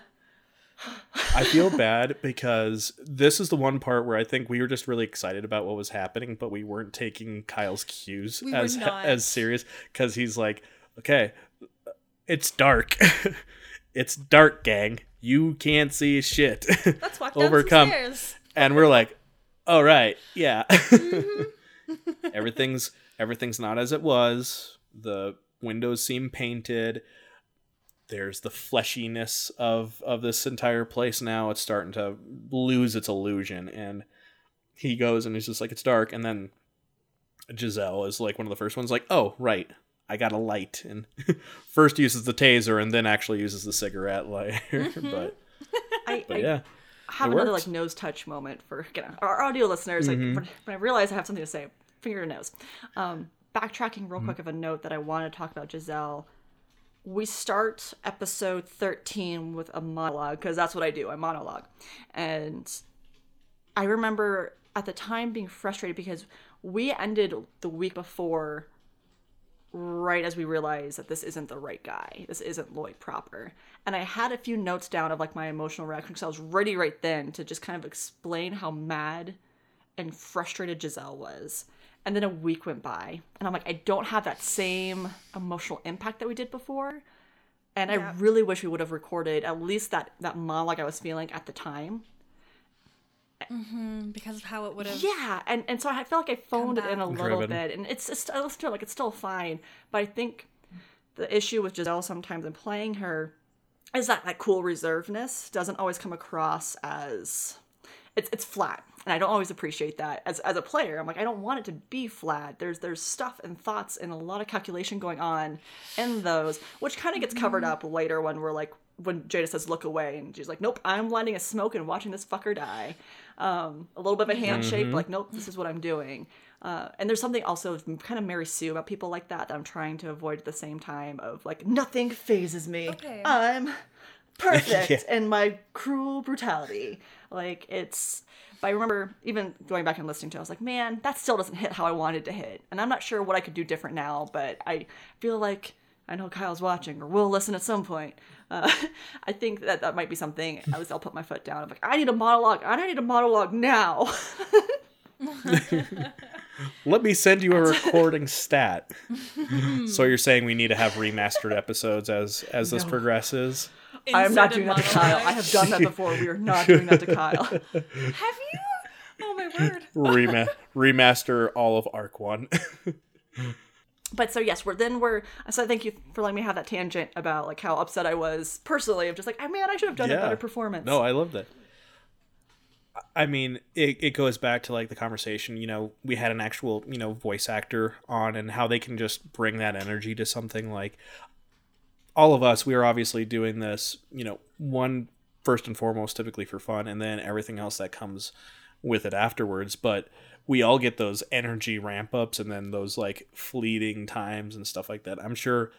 I feel bad because this is the one part where I think we were just really excited about what was happening, but we weren't taking Kyle's cues We as as serious because he's like, okay, it's dark, it's dark, gang. You can't see shit. Let's walk down Overcome. and we're like, all right, yeah. Mm-hmm. everything's everything's not as it was. The windows seem painted. There's the fleshiness of of this entire place now. It's starting to lose its illusion, and he goes and he's just like, it's dark, and then Giselle is like one of the first ones, like, oh right. I got a light, and first uses the taser, and then actually uses the cigarette lighter. but, I, but I yeah, have another worked. like nose touch moment for you know, our audio listeners. Like Mm-hmm. when, when I realize I have something to say, finger to nose. Um, backtracking Mm-hmm. real quick of a note that I want to talk about Giselle. We start episode thirteen with a monologue because that's what I do. I monologue, and I remember at the time being frustrated because we ended the week before right as we realized that this isn't the right guy. This isn't Lloyd proper. And I had a few notes down of like my emotional reaction because I was ready right then to just kind of explain how mad and frustrated Giselle was. And then a week went by, and I'm like, I don't have that same emotional impact that we did before. And Yeah. I really wish we would have recorded at least that that monologue I was feeling at the time. Mm-hmm, because of how it would have. Yeah, and and so I feel like I phoned it in a little Driven. bit, and it's, it's I listen to it like it's still fine, but I think the issue with Giselle sometimes in playing her is that that cool reservedness doesn't always come across as it's it's flat, and I don't always appreciate that as as a player. I'm like I don't want it to be flat. There's there's stuff and thoughts and a lot of calculation going on in those, which kind of gets covered up later when we're like when Jada says look away, and she's like, nope, I'm lighting a smoke and watching this fucker die. Um, a little bit of a handshake, like nope, this is what I'm doing. Uh, and there's something also kind of Mary Sue about people like that that I'm trying to avoid at the same time of like nothing fazes me. Okay. I'm perfect Yeah. in my cruel brutality. Like it's but I remember even going back and listening to it, I was like, man, that still doesn't hit how I wanted to hit. And I'm not sure what I could do different now, but I feel like I know Kyle's watching or will listen at some point. Uh, I think that that might be something. I was, I'll put my foot down. I'm like, I need a monologue. I need a monologue now. Let me send you a recording stat. so you're saying we need to have remastered episodes as as this No. progresses? I am not doing that to Kyle. I have done that before. We are not doing that to Kyle. Have you? Oh my word. Rema- remaster all of Arc One. but so yes, we're then we're so thank you for letting me have that tangent about like how upset I was personally of just like, oh man, I should have done a better performance. No, I love that. I mean, it, it goes back to like the conversation, you know, we had an actual, you know, voice actor on and how they can just bring that energy to something like all of us, we are obviously doing this, you know, one first and foremost typically for fun and then everything else that comes with it afterwards, but we all get those energy ramp ups and then those like fleeting times and stuff like that. I'm sure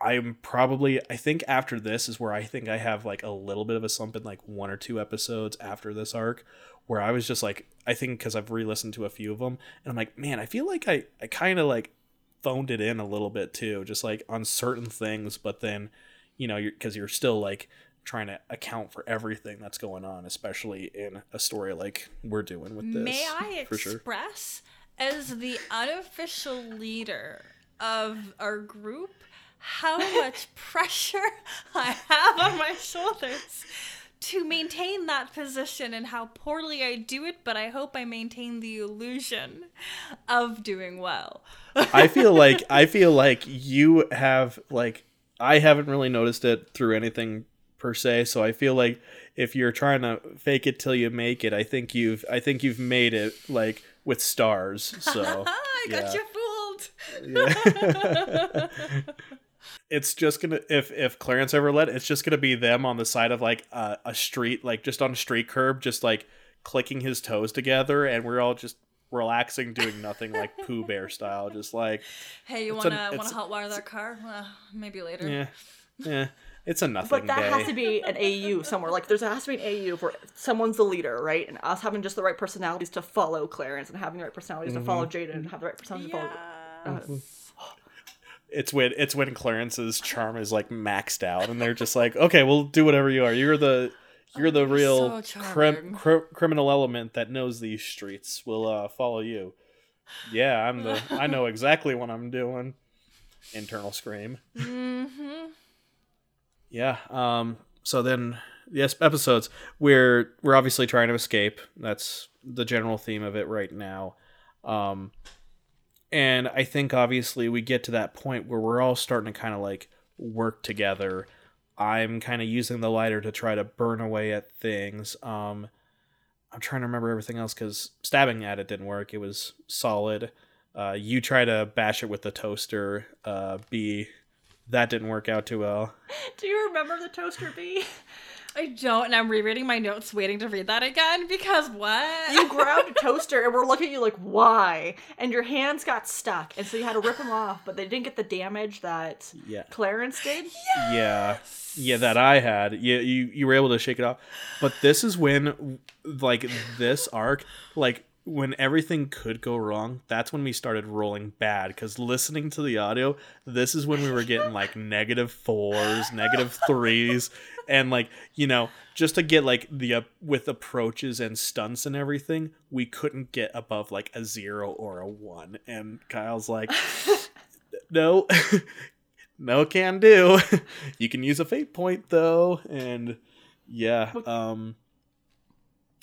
I'm probably I think after this is where I think I have like a little bit of a slump in like one or two episodes after this arc where I was just like I think cuz I've re-listened to a few of them and I'm like man I feel like I I kind of like phoned it in a little bit too just like on certain things but then you know you're cuz you're still like trying to account for everything that's going on especially in a story like we're doing with this May I for sure. express, as the unofficial leader of our group, how much pressure I have on my shoulders to maintain that position and how poorly I do it, but I hope I maintain the illusion of doing well. I feel like I feel like you have like I haven't really noticed it through anything per se, so I feel like if you're trying to fake it till you make it, I think you've I think you've made it like with stars. So I got you fooled. it's just gonna if if Clarence ever let it's just gonna be them on the side of like a, a street, like just on a street curb, just like clicking his toes together, and we're all just relaxing, doing nothing, like Pooh Bear style, just like Hey, you wanna an- wanna it's- hot wire that car? Uh, maybe later. yeah, yeah. It's a nothing But that day. has to be an AU somewhere. Like there's has to be an AU where someone's the leader, right? And us having just the right personalities to follow Clarence and having the right personalities to follow Jaden and have the right personalities to follow. Yes. It's when it's when Clarence's charm is like maxed out, and they're just like, okay, we'll do whatever you are. You're the you're the real so crim- cri- criminal element that knows these streets. We'll uh, follow you. Yeah, I'm the. I know exactly what I'm doing. Internal scream. Mm-hmm. Yeah. Um. So then, yes, episodes. We're we're obviously trying to escape. That's the general theme of it right now. Um. And I think obviously we get to that point where we're all starting to kind of like work together. I'm kind of using the lighter to try to burn away at things. Um. I'm trying to remember everything else because stabbing at it didn't work. It was solid. Uh, you try to bash it with the toaster. Uh, B, that didn't work out too well. Do you remember the toaster bee? I don't, and I'm rereading my notes, waiting to read that again because what? You grabbed a toaster and we're looking at you like, why? And your hands got stuck, and so you had to rip them off, but they didn't get the damage that Yeah. Clarence did. yeah yeah that i had yeah you you were able to shake it off but this is when like this arc like when everything could go wrong, that's when we started rolling bad. Because listening to the audio, this is when we were getting like negative fours, negative threes, and like you know, just to get like the uh, with approaches and stunts and everything, we couldn't get above like a zero or a one. And Kyle's like, no. no can do. you can use a fate point though, and yeah, um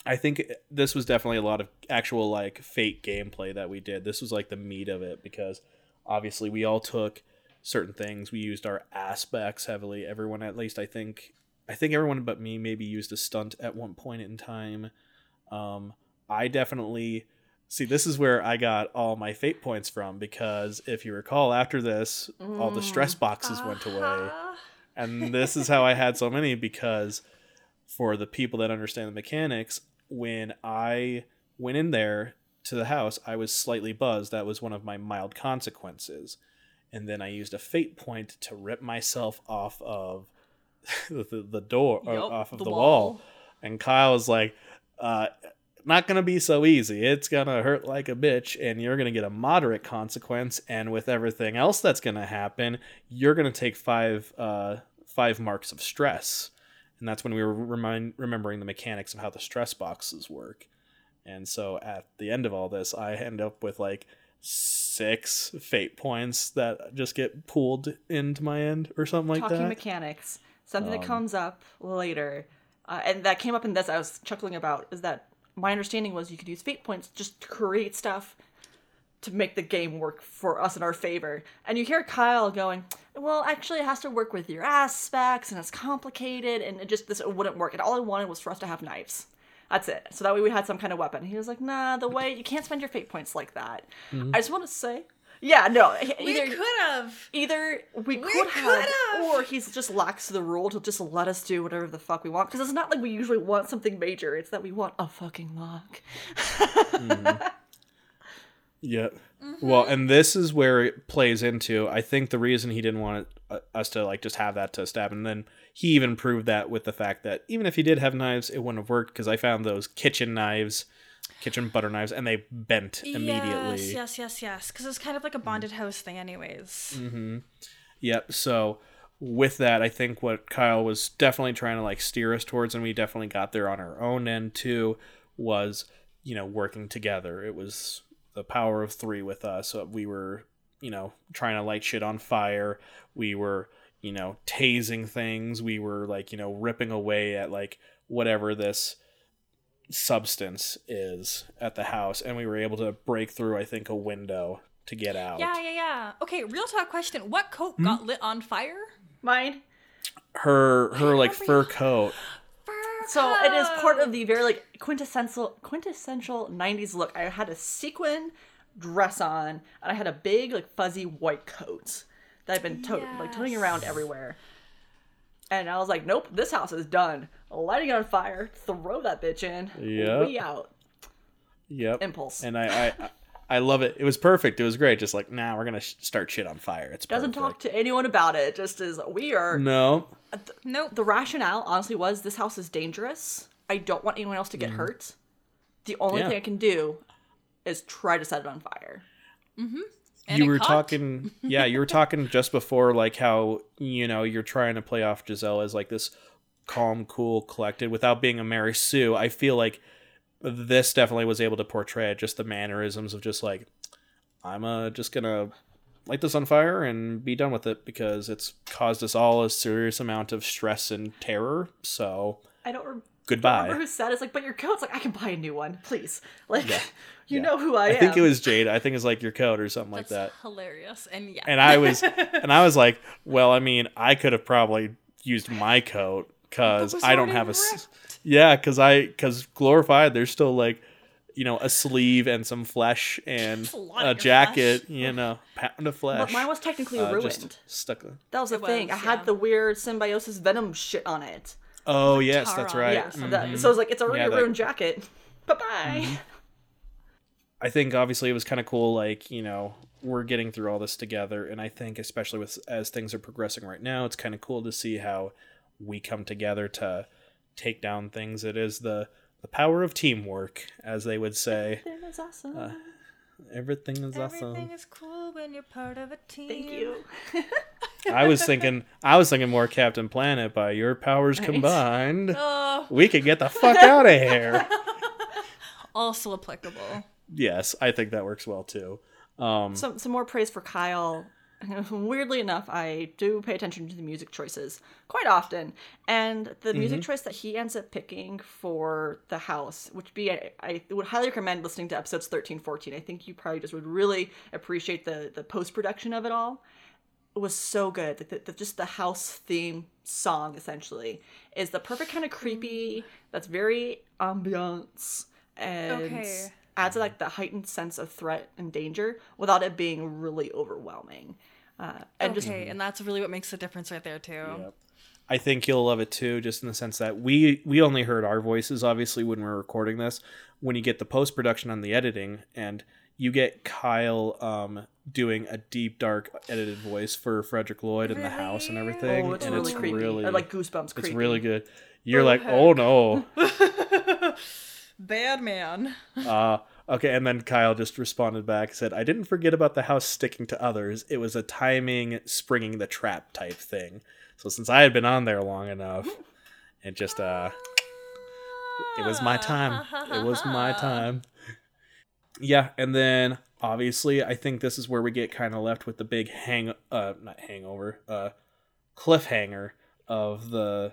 I think this was definitely a lot of actual like fate gameplay that we did. This was like the meat of it because obviously we all took certain things. We used our aspects heavily. Everyone at least I think I think everyone but me maybe used a stunt at one point in time. Um I definitely see this is where I got all my fate points from because if you recall after this all the stress boxes went away. Uh-huh. And this is how I had so many because for the people that understand the mechanics, when I went in there to the house, I was slightly buzzed. That was one of my mild consequences. And then I used a fate point to rip myself off of the, the door, or off of the the, wall. wall. And Kyle was like, uh, not going to be so easy. It's going to hurt like a bitch, and you're going to get a moderate consequence. And with everything else that's going to happen, you're going to take five, uh, five marks of stress and that's when we were remind, remembering the mechanics of how the stress boxes work. And so at the end of all this, I end up with like six fate points that just get pulled into my end or something like Talking that. Talking mechanics, something that Um, comes up later, uh, and that came up in this. I was chuckling about is that my understanding was you could use fate points just to create stuff to make the game work for us in our favor. And you hear Kyle going, "Well, actually, it has to work with your aspects, and it's complicated, and it just this it wouldn't work. And all I wanted was for us to have knives." That's it. So that way we had some kind of weapon. He was like, "Nah, the way you can't spend your fate points like that." Mm-hmm. I just want to say, yeah, no, Either, We could have. either we, We could have, could've. or he's just lax to the rule to just let us do whatever the fuck we want. Because it's not like we usually want something major; it's that we want a fucking lock. Mm-hmm. Yep. Well, mm-hmm. and this is where it plays into. I think the reason he didn't want uh, us to like just have that to stab, and then he even proved that with the fact that even if he did have knives, it wouldn't have worked because I found those kitchen knives, kitchen butter knives, and they bent immediately. Yes, yes, yes, yes. Because it's kind of like a bonded mm. house thing, anyways. Mm-hmm. Yep. So with that, I think what Kyle was definitely trying to like steer us towards, and we definitely got there on our own end too, was you know working together. It was the power of three with us. So we were you know trying to light shit on fire. We were you know tasing things. We were like you know ripping away at like whatever this substance is at the house and we were able to break through i think a window to get out Yeah, yeah, yeah. Okay, real talk question. What coat Hmm? got lit on fire? Mine. her her like fur coat Fur So it is part of the very like quintessential quintessential '90s look. I had a sequin dress on, and I had a big like fuzzy white coat that I've been to- like toting around everywhere. And I was like, nope, this house is done. Lighting it on fire, throw that bitch in. Yep. We out. Yep. Impulse. And I, I I love it. It was perfect. It was great. Just like, nah, we're gonna sh- start shit on fire. It's Doesn't perfect. talk to anyone about it. Just is we are. No. Uh, no. The rationale, honestly, was this house is dangerous. I don't want anyone else to get mm-hmm. hurt. The only Yeah. thing I can do is try to set it on fire. Mm-hmm. And you were caught. talking. Yeah, you were talking just before, like how you know you're trying to play off Giselle as like this calm, cool, collected, without being a Mary Sue. I feel like this definitely was able to portray just the mannerisms of just like I'm uh, just gonna light this on fire and be done with it because it's caused us all a serious amount of stress and terror. So I don't rem- goodbye. remember who said it's like, but your coat's like I can buy a new one, please. Like you yeah. know who I, I am. I think it was Jade. I think it's like your coat or something like That's that. hilarious. And yeah. And I was, and I was like, well, I mean, I could have probably used my coat because I don't have a, s- ripped. Yeah, because I because glorified. There's still like, you know, a sleeve and some flesh and a a jacket. flesh. You know, pound of But flesh. mine was technically uh, ruined. just stuck. on- that was the It thing. was, I had yeah. the weird symbiosis venom shit on it. Oh yes, that's right. Yeah, so, Mm. that, so it was like it's already Yeah, a that- Mm-hmm. ruined jacket. Bye bye. I think obviously it was kind of cool. Like you know, we're getting through all this together, and I think especially with as things are progressing right now, it's kind of cool to see how we come together to take down things. It is the the power of teamwork, as they would say. Everything is awesome. Uh, Everything is awesome. Everything is cool when you're part of a team. Thank you. I was thinking, I was thinking more Captain Planet. By your powers Right. combined, Oh, we could get the fuck out of here. also applicable. yes, I think that works well too. Um, some some more praise for Kyle. Weirdly enough, I do pay attention to the music choices quite often, and the mm-hmm. music choice that he ends up picking for the house, which be I, I would highly recommend listening to episodes 13, 14. I think you probably just would really appreciate the the post production of it all. It was so good. Like the, the, just the house theme song essentially is the perfect kind of creepy. Mm. That's very ambiance and Okay. Adds like the heightened sense of threat and danger without it being really overwhelming. Uh, and okay, just and that's really what makes the difference right there too. Yep. I think you'll love it too, just in the sense that we we only heard our voices obviously when we are recording this. When you get the post production on the editing, and you get Kyle um, doing a deep, dark edited voice for Frederick Lloyd in the house and everything, oh, it's and really it's creepy. really I like goosebumps. Creepy. it's really good. You're Oh, like, heck. oh no. Bad man. Uh, okay, and then Kyle just responded back, said, I didn't forget about the house sticking to others. It was a timing, springing the trap type thing. So since I had been on there long enough, it just, uh, it was my time. It was my time. Yeah, and then obviously, I think this is where we get kind of left with the big hang, uh, not hangover, uh, cliffhanger of the.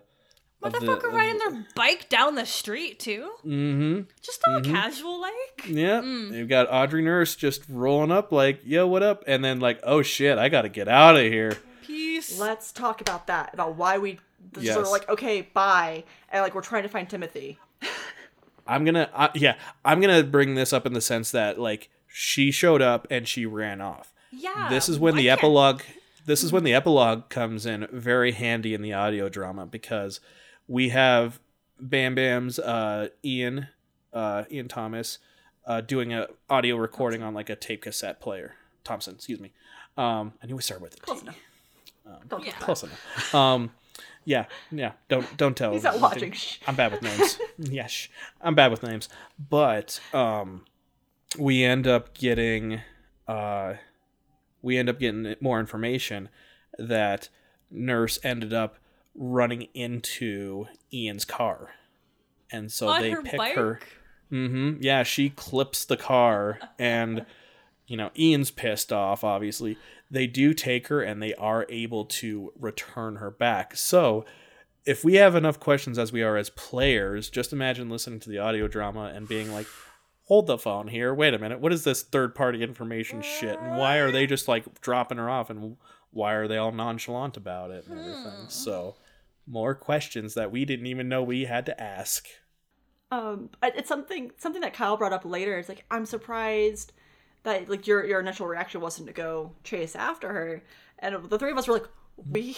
Motherfucker riding their bike down the street too. Mm-hmm. Just all casual like. Yeah, Mm. you've got Audrey Nurse just rolling up like, "Yo, what up?" And then like, "Oh shit, I got to get out of here." Peace. Let's talk about that. About why we sort Yes. of like okay, bye, and like we're trying to find Timothy. I'm gonna, uh, yeah, I'm gonna bring this up in the sense that like she showed up and she ran off. yeah. this is when the can't- epilogue. This is when the epilogue comes in very handy in the audio drama because we have Bam Bam's uh, Ian, uh, Ian Thomas, uh, doing a audio recording on like a tape cassette player. Thompson, excuse me. Um, I knew we started with a Close enough. Don't Yeah. Close enough. Um, yeah, yeah. Don't don't tell. He's not watching. I'm bad with names. yes, I'm bad with names. But um, we end up getting uh, we end up getting more information that Nurse ended up running into Ian's car, and so on they her pick bike. her. Mm-hmm. Yeah, she clips the car, and you know Ian's pissed off. Obviously, they do take her, and they are able to return her back. So, if we have enough questions as we are as players, just imagine listening to the audio drama and being like, "Hold the phone here. Wait a minute. What is this third-party information shit? And why are they just like dropping her off? And why are they all nonchalant about it and everything?" So, more questions that we didn't even know we had to ask. Um, it's something something that Kyle brought up later. It's like I'm surprised that like your your initial reaction wasn't to go chase after her, and the three of us were like, we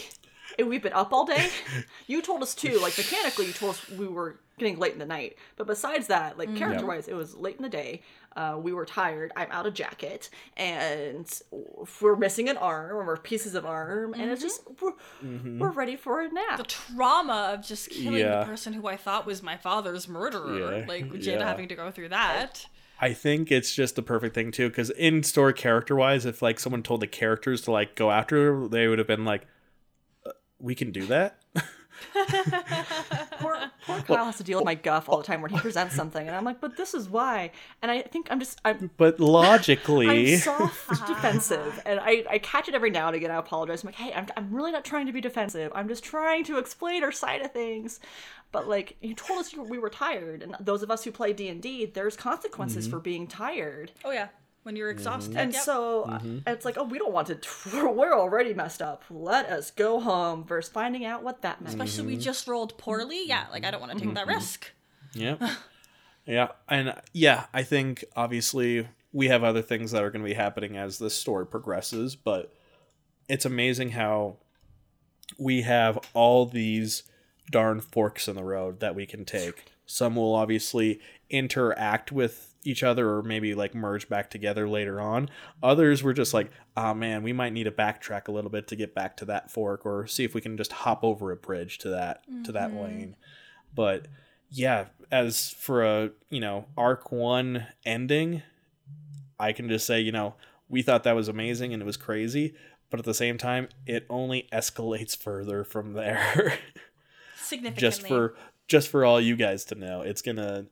we've been up all day. You told us too. Like mechanically, you told us we were getting late in the night, but besides that, like character wise, it was late in the day. Uh, we were tired. I'm out of jacket, and we're missing an arm or pieces of arm, and it's just we're, we're ready for a nap. the trauma of just killing Yeah. the person who I thought was my father's murderer. Yeah, Like Jada yeah. having to go through that. I think it's just the perfect thing too, because in story character wise, if like someone told the characters to like go after her, they would have been like, uh, "We can do that." poor, poor Kyle has to deal with my guff all the time when he presents something, and I'm like, but this is why. And I think I'm just I'm But logically, I'm soft defensive, and I, I catch it every now and again. I apologize. I'm like, hey, I'm, I'm really not trying to be defensive. I'm just trying to explain our side of things. But like, you told us you, we were tired, and those of us who play D and D, there's consequences mm-hmm. for being tired. Oh yeah, when you're exhausted. Mm-hmm. And Yep. so uh, mm-hmm. it's like, oh, we don't want to. We're already messed up. Let us go home. Versus finding out what that meant. especially we mm-hmm. just rolled poorly. Yeah, like I don't want to take that risk. yeah, yeah, and yeah, I think obviously we have other things that are going to be happening as this story progresses, but it's amazing how we have all these darn forks in the road that we can take. Some will obviously interact with each other or maybe like merge back together later on. Others were just like, oh man, we might need to backtrack a little bit to get back to that fork or see if we can just hop over a bridge to that to that mm-hmm. lane. But yeah, as for a you know arc one ending, I can just say you know we thought that was amazing and it was crazy, but at the same time, it only escalates further from there. Significantly. just for just for all you guys to know, it's gonna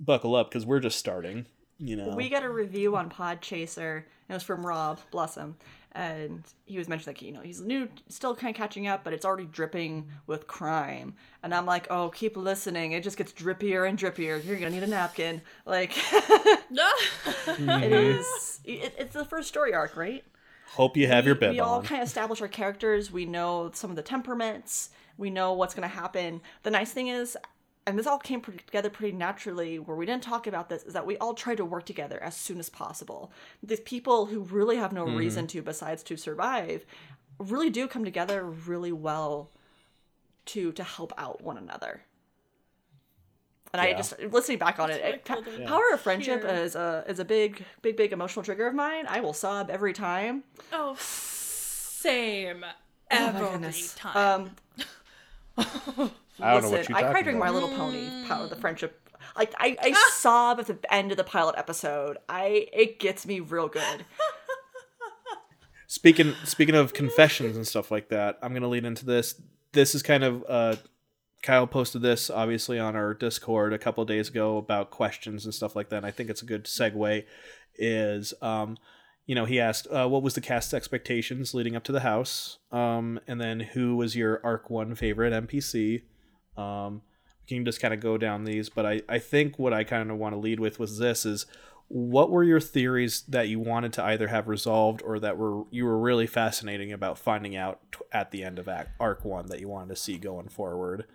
buckle up because we're just starting. You know, We got a review on Pod Podchaser. It was from Rob, bless him. And he was mentioning like, you know, he's new, still kind of catching up, but it's already dripping with crime. And I'm like, oh, keep listening. It just gets drippier and drippier. You're gonna need a napkin. Like, no, it mm-hmm. is. It, it's the first story arc, right? hope you have your we, bib we all kind of establish our characters. We know some of the temperaments. We know what's going to happen. The nice thing is, and this all came together pretty naturally, where we didn't talk about this, is that we all try to work together as soon as possible. These people who really have no reason to besides to survive really do come together really well to to help out one another. And I just listening back on it, it cool to power of friendship hear. is a is a big big big emotional trigger of mine. I will sob every time. oh, same. Oh Every goodness. time. Um, I don't know listen, what you're I cried talking during My. Little Pony, Power of the Friendship. Like I, I sob at the end of the pilot episode. I it gets me real good. Speaking speaking of confessions and stuff like that, I'm gonna lead into this. This is kind of uh, Kyle posted this obviously on our Discord a couple of days ago about questions and stuff like that. And I think it's a good segue. Is um, you know he asked uh, what was the cast's expectations leading up to the house, um, and then who was your arc one favorite NPC. Um, we can just kind of go down these, but I I think what I kind of want to lead with was this is what were your theories that you wanted to either have resolved or that were you were really fascinating about finding out t- at the end of act, arc 1 that you wanted to see going forward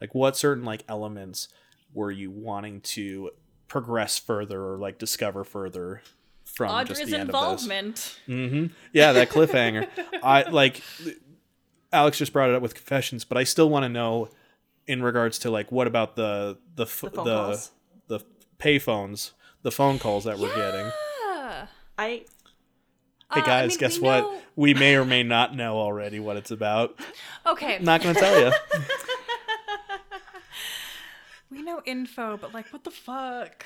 like what certain like elements were you wanting to progress further or like discover further from just Audra's the end of this involvement. hmm Yeah, that cliffhanger. I like. Alex just brought it up with confessions, but I still want to know, in regards to like, what about the the f- The the phone calls. the payphones, the phone calls that we're getting. Yeah. I Hey Uh, I guys, mean, guess we what? know- We may or may not know already what it's about. Okay. Not gonna tell you. we know info, but like, what the fuck?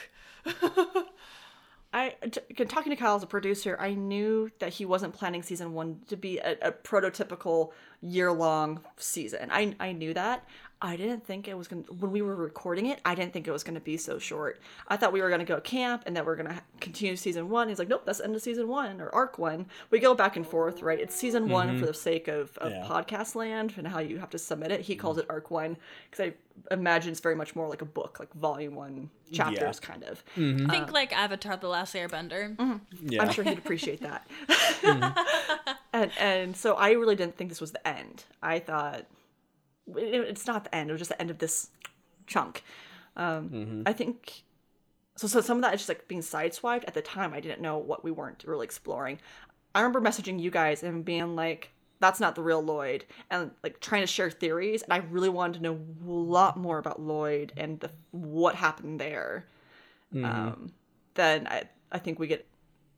I t- talking to Kyle as a producer, I knew that he wasn't planning season one to be a, a prototypical year long season. I I knew that. I didn't think it was gonna when we were recording it. I didn't think it was gonna be so short. I thought we were gonna go camp and that we're gonna continue season one. He's like, nope, that's the end of season one or arc one. We go back and forth, right? It's season one mm-hmm. for the sake of, of Yeah. podcast land and how you have to submit it. He calls mm-hmm. it arc one because I imagine it's very much more like a book, like volume one chapters, kind of. I think like Avatar: The Last Airbender. Yeah. I'm sure he'd appreciate that. and and so I really didn't think this was the end. I thought it, it's not the end. It was just the end of this chunk. Um, I think so. So some of that is just like being sideswiped. At the time, I didn't know what we weren't really exploring. I remember messaging you guys and being like, "That's not the real Lloyd," and like trying to share theories. And I really wanted to know a lot more about Lloyd and the, what happened there. Um, then I I think we get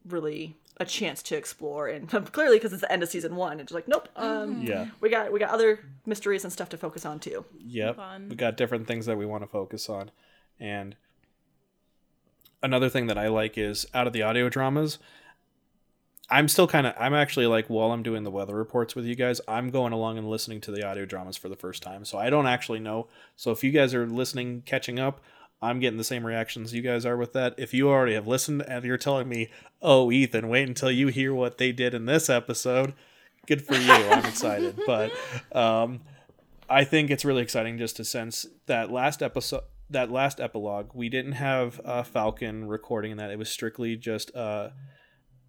really a chance to explore and clearly because it's the end of season one it's like nope um Yeah. we got we got other mysteries and stuff to focus on too Yep. on. We got different things that we want to focus on. And another thing that I like is out of the audio dramas, I'm still kind of I'm actually like while I'm doing the weather reports with you guys, I'm going along and listening to the audio dramas for the first time. So I don't actually know. So if you guys are listening catching up, I'm getting the same reactions you guys are with that. If you already have listened and you're telling me, "Oh, Ethan, wait until you hear what they did in this episode." Good for you. I'm excited. But um I think it's really exciting just to sense that last episode, that last epilogue, we didn't have uh, Falcon recording that. It was strictly just uh,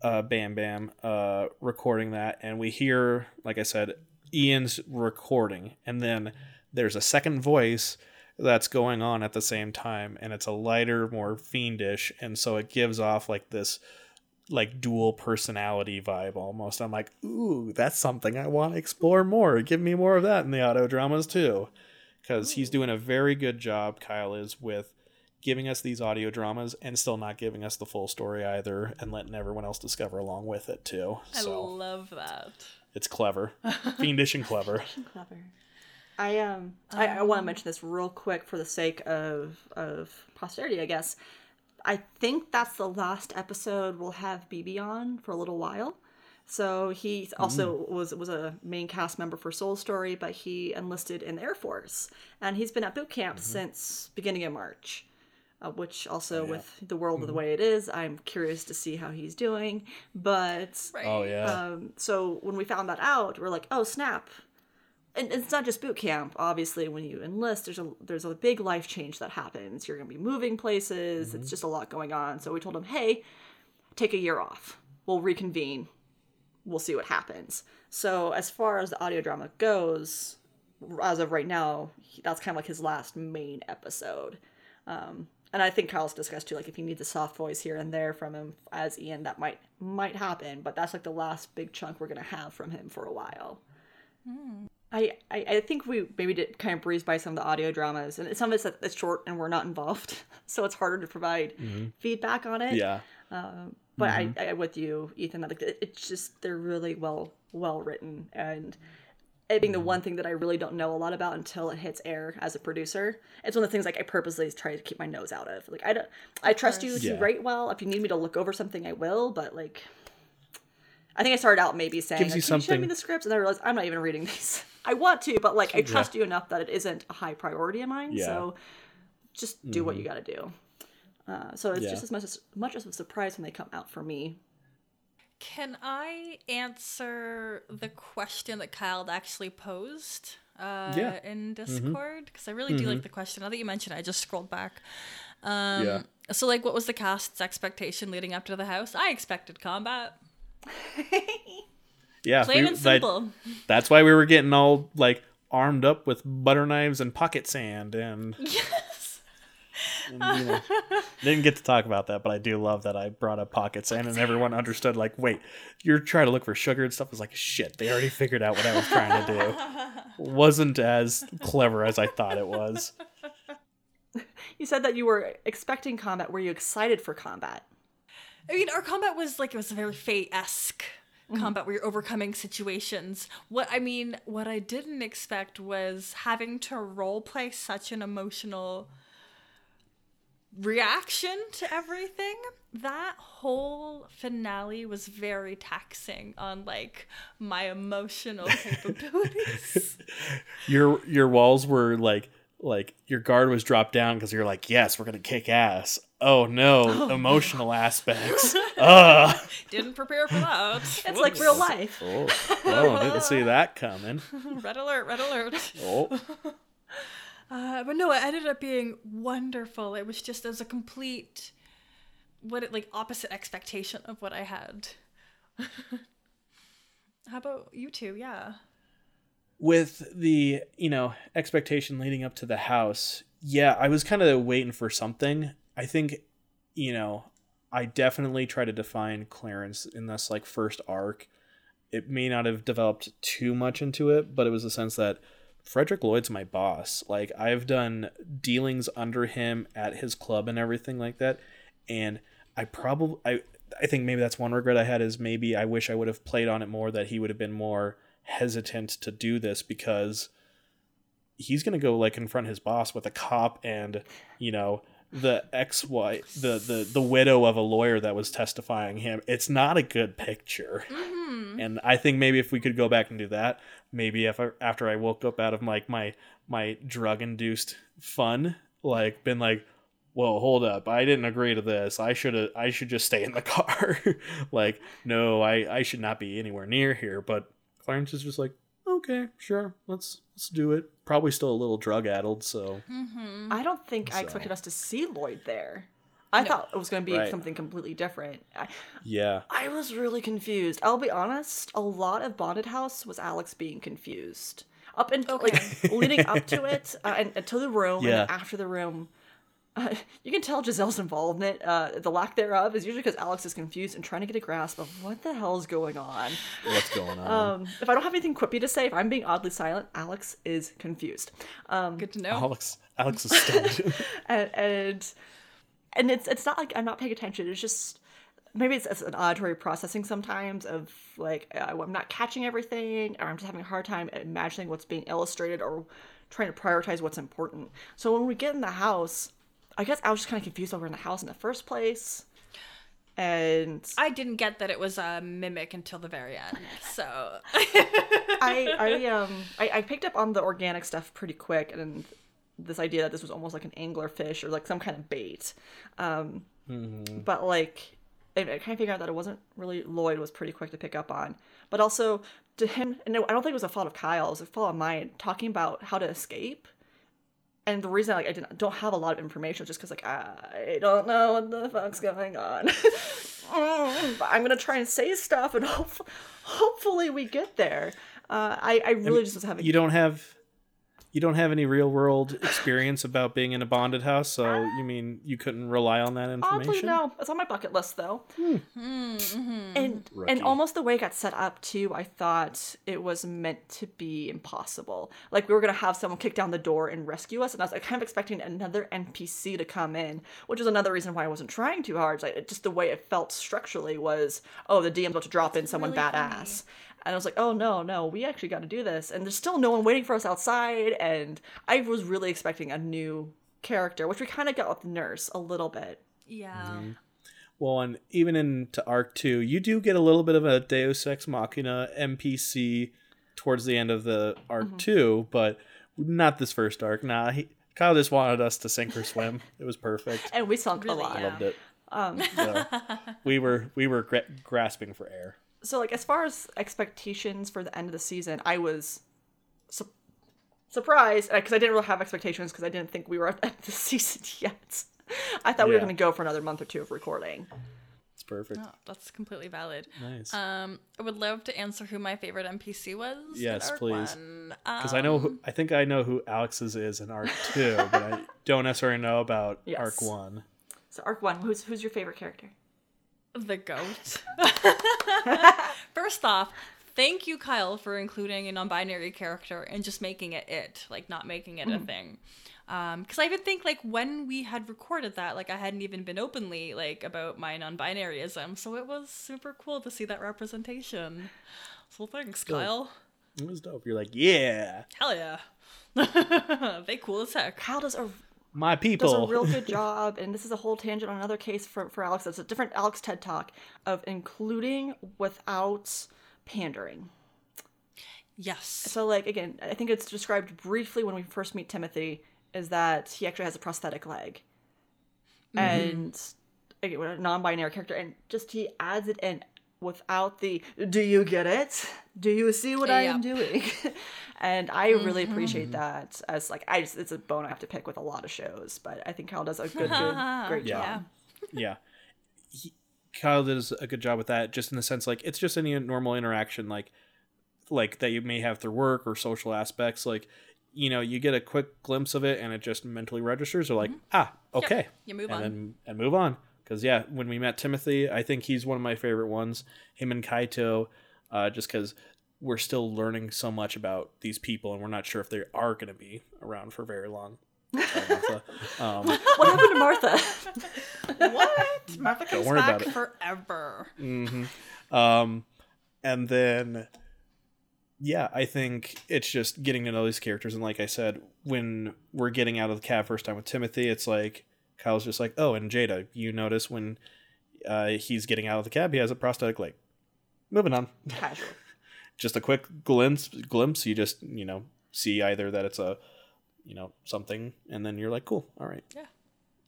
uh, Bam Bam uh, recording that, and we hear, like I said, Ian's recording, and then there's a second voice that's going on at the same time, and it's a lighter, more fiendish, and so it gives off like this like dual personality vibe almost. I'm like, ooh, that's something I want to explore more. Give me more of that in the audio dramas too. Because he's doing a very good job, Kyle is, with giving us these audio dramas and still not giving us the full story either and letting everyone else discover along with it too. I So love that. it's clever. Fiendish and clever. I um I, I want to mention this real quick for the sake of of posterity, I guess. I think that's the last episode we'll have BB on for a little while. So he also was was a main cast member for Soul Story, but he enlisted in the Air Force, and he's been at boot camp since beginning of March. Uh, which also with the world the way it is, I'm curious to see how he's doing. But Right. Oh yeah. um, so when we found that out, we're like, oh snap! And it's not just boot camp. Obviously, when you enlist, there's a there's a big life change that happens. You're gonna be moving places. It's just a lot going on. So we told him, hey, take a year off. We'll reconvene. We'll see what happens. So as far as the audio drama goes, as of right now, that's kind of like his last main episode. Um, and I think Kyle's discussed too, like if you need the soft voice here and there from him as Ian, that might might happen. But that's like the last big chunk we're gonna have from him for a while. I, I I think we maybe did kind of breeze by some of the audio dramas, and some of it's it's short and we're not involved, so it's harder to provide feedback on it. yeah. Um, but I, I with you, Ethan. Like it- it's just they're really well well written, and it being the one thing that I really don't know a lot about until it hits air as a producer. It's one of the things like I purposely try to keep my nose out of. Like I don't, I trust you to Yeah. write well. If you need me to look over something, I will. But like, I think I started out maybe saying, Gives like, you "Can you show me the scripts?" And I realized I'm not even reading these. I want to, but like I trust you enough that it isn't a high priority of mine. Yeah. So just do what you got to do. Uh, so it's Yeah. just as much as much as a surprise when they come out for me. Can I answer the question that Kyle actually posed uh, Yeah. Mm-hmm. in Discord? Because I really do like the question. Now that you mention it, I just scrolled back. Um, Yeah. So, like, what was the cast's expectation leading up to the house? I expected combat. Yeah. Plain we- and that- simple. that's why we were getting all like armed up with butter knives and pocket sand and yes. And, you know, didn't get to talk about that, but I do love that I brought up pocket sand and everyone understood. Like, wait, you're trying to look for sugar and stuff. I was like, shit, they already figured out what I was trying to do. Wasn't as clever as I thought it was. You said that you were expecting combat. Were you excited for combat? I mean, our combat was like it was a very Fate esque Mm-hmm. combat where you're overcoming situations. What I mean, what I didn't expect was having to role play such an emotional reaction to everything. That whole finale was very taxing on like my emotional capabilities. Your your walls were like like your guard was dropped down because you're like, yes, we're gonna kick ass. Oh no, emotional aspects. Ugh. didn't prepare for that. It's like real life. Oh, oh, didn't see that coming. red alert, red alert. Oh, Uh, but no, it ended up being wonderful. It was just as a complete, what it like opposite expectation of what I had. How about you two? Yeah. With the you know expectation leading up to the house yeah i was kind of waiting for something. I think you know i definitely try to define clarence in this like first arc. It may not have developed too much into it but it was a sense that frederick lloyd's my boss. Like i've done dealings under him at his club and everything like that and i probably i i think maybe that's one regret i had is maybe i wish i would have played on it more that he would have been more hesitant to do this because he's gonna go like confront his boss with a cop and you know the ex wife the, the the widow of a lawyer that was testifying him. It's not a good picture. Mm-hmm. And i think maybe if we could go back and do that maybe if I, after i woke up out of like my my drug induced fun like been like well hold up. I didn't agree to this. I should have i should just stay in the car. Like no i i should not be anywhere near here but clarence is just like okay sure let's let's do it probably still a little drug addled so I don't think I expected us to see Lloyd there. I thought it was going to be Right. something completely different. I, yeah I was really confused. I'll be honest. A lot of Bonded House was Alex being confused. Up and like leading up to it, uh, and, and to the room, Yeah. and then after the room, uh, you can tell Giselle's involvement, uh, the lack thereof, is usually because Alex is confused and trying to get a grasp of what the hell's going on. what's going on Um, if I don't have anything quippy to say, if I'm being oddly silent, Alex is confused. Um, Good to know. alex alex is stunned. and and, and it's it's not like I'm not paying attention. It's just maybe it's, it's an auditory processing sometimes of like uh, I'm not catching everything, or I'm just having a hard time imagining what's being illustrated or trying to prioritize what's important. So when we get in the house, I guess I was just kind of confused over in the house in the first place. And I didn't get that it was a mimic until the very end. So I, I um I, I picked up on the organic stuff pretty quick and this idea that this was almost like an angler fish or like some kind of bait. Um but like I, I kind of figured out that it wasn't really Lloyd was pretty quick to pick up on. But also to him and I don't think it was a fault of Kyle, it was a fault of mine talking about how to escape. And the reason like I didn't don't have a lot of information just because like I don't know what the fuck's going on. Mm, but I'm gonna try and say stuff and hope, hopefully we get there. Uh, I I really just was having You don't have you don't have any real world experience about being in a bonded house, so you mean you couldn't rely on that Oddly, information? no. It's on my bucket list though. Hmm. Hmm, and Rookie. and almost the way it got set up too, I thought it was meant to be impossible. Like we were gonna have someone kick down the door and rescue us, and I was like, kind of expecting another NPC to come in, which is another reason why I wasn't trying too hard. Like it- just the way it felt structurally was, oh, the DM's about to drop in someone really badass. And I was like, oh no, no, we actually got to do this. And there's still no one waiting for us outside. And I was really expecting a new character, which we kind of got with Nurse a little bit. yeah. Well, and even into Arc 2, you do get a little bit of a Deus Ex Machina NPC towards the end of the Arc 2, but not this first arc. Nah, he, Kyle just wanted us to sink or swim. It was perfect. And we sunk Really, a lot. yeah. Loved it. Um, So, we were we were gra- grasping for air. So like as far as expectations for the end of the season i was su- surprised because i didn't really have expectations because i didn't think we were at the end of the season yet i thought we were Yeah. going to go for another month or two of recording It's perfect. Oh, that's completely valid. Nice. Um, I would love to answer who my favorite NPC was. in Yes, Arc please. One. Because I know Um, who, I think I know who Alex's is in Arc 2, but I don't necessarily know about Yes. Arc 1. so arc one who's who's your favorite character the goat. First off, thank you, Kyle, for including a non-binary character and just making it it, like not making it a mm-hmm. thing. Um, because I even think like when we had recorded that, like I hadn't even been openly like about my non-binaryism, so it was super cool to see that representation. So thanks, Kyle. It was dope. You're like, yeah, Hell yeah. they cool as heck. kyle does a my people does a real good job and this is a whole tangent on another case for, for alex it's a different alex ted talk of including without pandering Yes. So, like, again, I think it's described briefly when we first meet Timothy is that he actually has a prosthetic leg. Mm-hmm. And, again, a non binary character, and just he adds it in without the, do you get it? Do you see what I am doing? and I really appreciate that as, like, I just, it's a bone I have to pick with a lot of shows, but I think Kyle does a good, good, great Yeah. job. yeah. He, Kyle does a good job with that, just in the sense like it's just any normal interaction, like like that you may have through work or social aspects. Like, you know, you get a quick glimpse of it, and it just mentally registers. Or like, ah, okay, You move and on. then and move on. Because yeah, when we met Timothy, I think he's one of my favorite ones. Him and Kaito, uh, just because we're still learning so much about these people, and we're not sure if they are going to be around for very long. Sorry, Um, What happened to Martha? what? Martha comes worry about back it. forever. Um, and then, yeah, I think it's just getting to know these characters. And like I said, when we're getting out of the cab first time with Timothy, it's like Kyle's just like, oh, and Jada, you notice when uh, he's getting out of the cab, he has a prosthetic leg. Moving on. Casual. Just a quick glimpse. Glimpse. You just you know see either that it's a you know something, and then you're like, cool, all right. Yeah.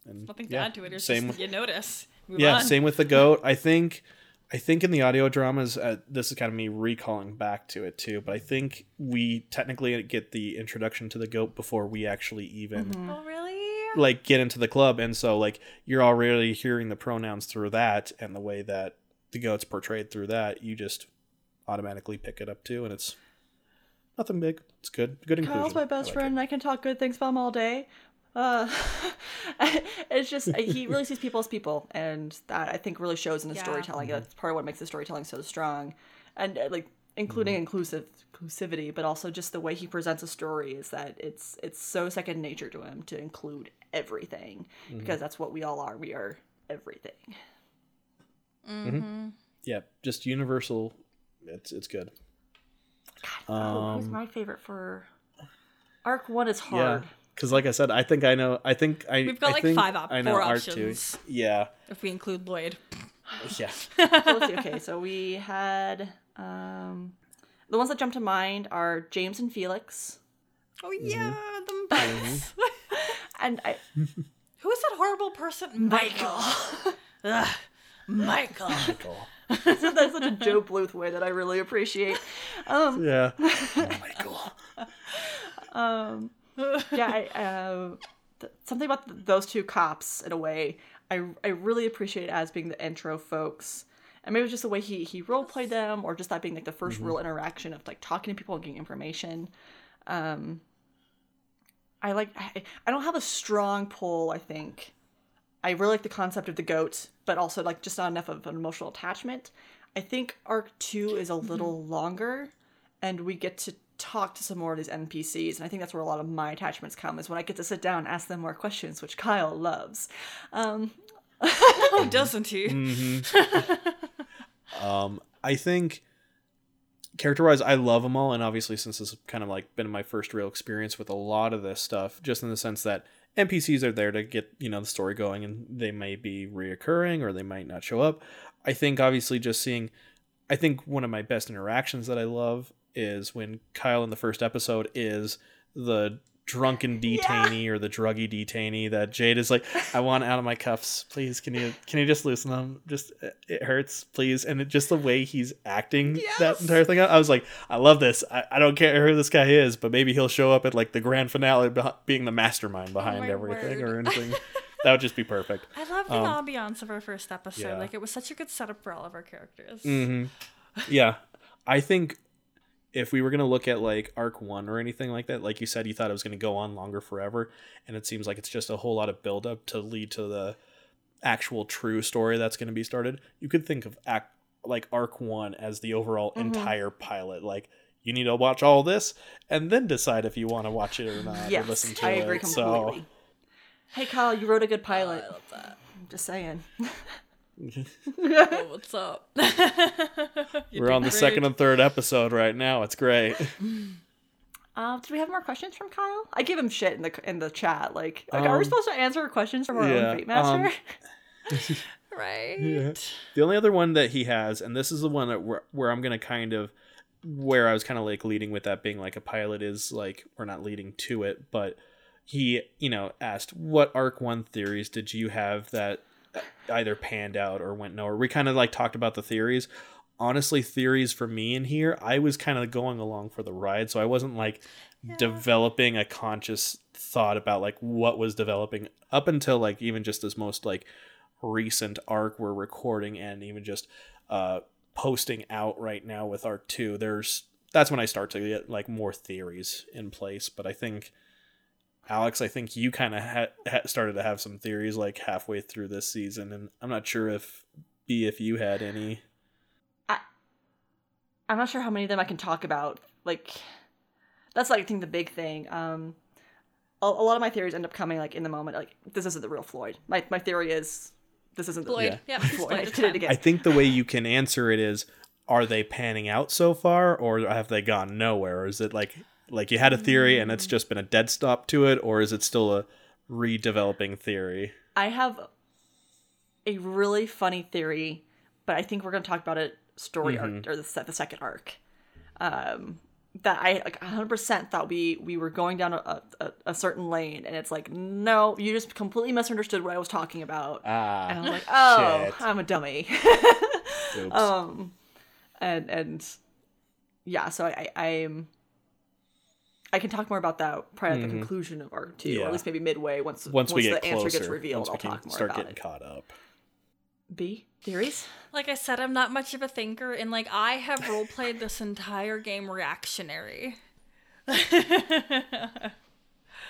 And Nothing to yeah, add to it. It's same just you notice. Move yeah, on. same with the goat. I think, I think in the audio dramas, uh, this is kind of me recalling back to it too. But I think we technically get the introduction to the goat before we actually even Oh really? Like get into the club, and so like you're already hearing the pronouns through that, and the way that the goat's portrayed through that, you just automatically pick it up too, and it's nothing big. It's good. Good inclusion. Kyle's my I best like friend, and I can talk good things about him all day. Uh, it's just he really sees people as people, and that I think really shows in his Yeah. storytelling. Mm-hmm. That's part of what makes the storytelling so strong, and uh, like including Mm-hmm. inclusive inclusivity, but also just the way he presents a story is that it's it's so second nature to him to include everything Mm-hmm. because that's what we all are. We are everything. Yeah, just universal. It's it's good. oh, who's Um, my favorite for arc one is Yeah, hard. because like I said, I think I know. I think I. We've got, I like, think five op- I know four Arc options. Two. Yeah, If we include Lloyd. yeah. so let's see. Okay, so we had um, the ones that jump to mind are James and Felix, Oh Mm-hmm. yeah, them both. and I, Who is that horrible person? Michael. Ugh, Michael. Michael. that's such a Gob Bluth way that I really appreciate. Um, Yeah. Michael. um, yeah, I, uh, th- something about th- those two cops in a way I I really appreciate as being the intro folks. And maybe it was just the way he he role played them, or just that being like the 1st real interaction of like talking to people and getting information. Um, I like I, I don't have a strong pull. I think I really like the concept of the goat, but also like just not enough of an emotional attachment. I think arc two is a little longer, and we get to talk to some more of these NPCs, and I think that's where a lot of my attachments come is when I get to sit down and ask them more questions, which Kyle loves. Um, Oh, doesn't he? Um, I think character wise, I love them all, and obviously, since this has kind of like been my first real experience with a lot of this stuff, just in the sense that NPCs are there to get you know the story going, and they may be reoccurring or they might not show up. I think obviously just seeing, I think one of my best interactions that I love is when Kyle in the first episode is the drunken detainee or the druggy detainee that Jade is like, I want out of my cuffs, please. Can you can you just loosen them? Just it hurts, please. And it, just the way he's acting that entire thing, out. I was like, I love this. I, I don't care who this guy is, but maybe he'll show up at like the grand finale, being the mastermind behind my everything word. or anything. that would just be perfect. I love the Um, ambiance of our first episode. yeah. Like it was such a good setup for all of our characters. hmm Yeah, I think if we were gonna look at like arc one or anything like that, like you said, you thought it was gonna go on longer forever, and it seems like it's just a whole lot of build up to lead to the actual true story that's gonna be started. You could think of act like arc one as the overall mm-hmm. entire pilot, like. You need to watch all this and then decide if you want to watch it or not. or yes, listen to I it. agree completely. So, Hey Kyle, you wrote a good pilot. I love that i'm just saying. Oh, what's up? we're on the second and third episode right now. It's great. Uh, do we have more questions from Kyle? I give him shit in the in the chat. Like, like are we Um, supposed to answer questions from our yeah, own Fate Master? um, right. The only other one that he has, and this is the one that where, where I'm gonna kind of where I was kind of like leading with that being like a pilot is like we're not leading to it, but he you know asked what arc one theories did you have that either panned out or went nowhere. We kind of like talked about the theories. Honestly, theories for me in here, I was kind of going along for the ride, so I wasn't like developing a conscious thought about like what was developing up until like even just this most like recent arc we're recording and even just uh posting out right now with arc 2 there's that's when i start to get like more theories in place but i think alex i think you kind of ha- ha- started to have some theories like halfway through this season and i'm not sure if b if you had any I, I'm not sure how many of them I can talk about. Like, that's like I think the big thing. Um, a, a lot of my theories end up coming like in the moment. Like, this isn't the real Floyd. My my theory is this isn't the Floyd. Yeah. Yeah. Floyd. Floyd. I did it again. i think the way you can answer it is are they panning out so far or have they gone nowhere or is it like like you had a theory and it's just been a dead stop to it or is it still a redeveloping theory I have a really funny theory, but I think we're going to talk about it story arc or the, the second arc. Um, that I like 100% thought we we were going down a, a, a certain lane, and it's like, no, you just completely misunderstood what I was talking about. ah and I was like, oh, shit. I'm a dummy. Oops. um, and and yeah, so I, I I'm. I can talk more about that probably at the conclusion of arc two, or Mm-hmm. At least maybe midway once once, we get the answer closer, gets revealed. once we I'll talk more start about getting it. caught up. B theories. Like I said, I'm not much of a thinker, and like I have role played this entire game reactionary.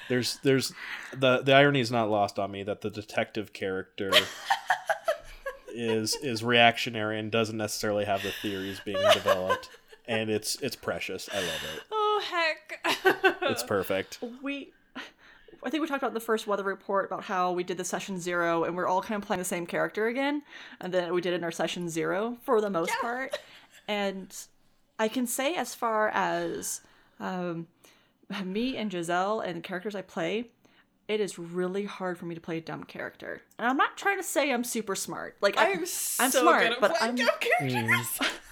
There's there's the the irony is not lost on me that the detective character is is reactionary and doesn't necessarily have the theories being developed, and it's it's precious. I love it. Heck! It's perfect. we I think we talked about in the first weather report about how we did the session zero and we're all kind of playing the same character again, and then we did it in our session zero for the most part. And I can say, as far as um, me and Giselle and the characters I play, it is really hard for me to play a dumb character. And I'm not trying to say I'm super smart. Like I, I'm so I'm smart, good but I'm dumb characters.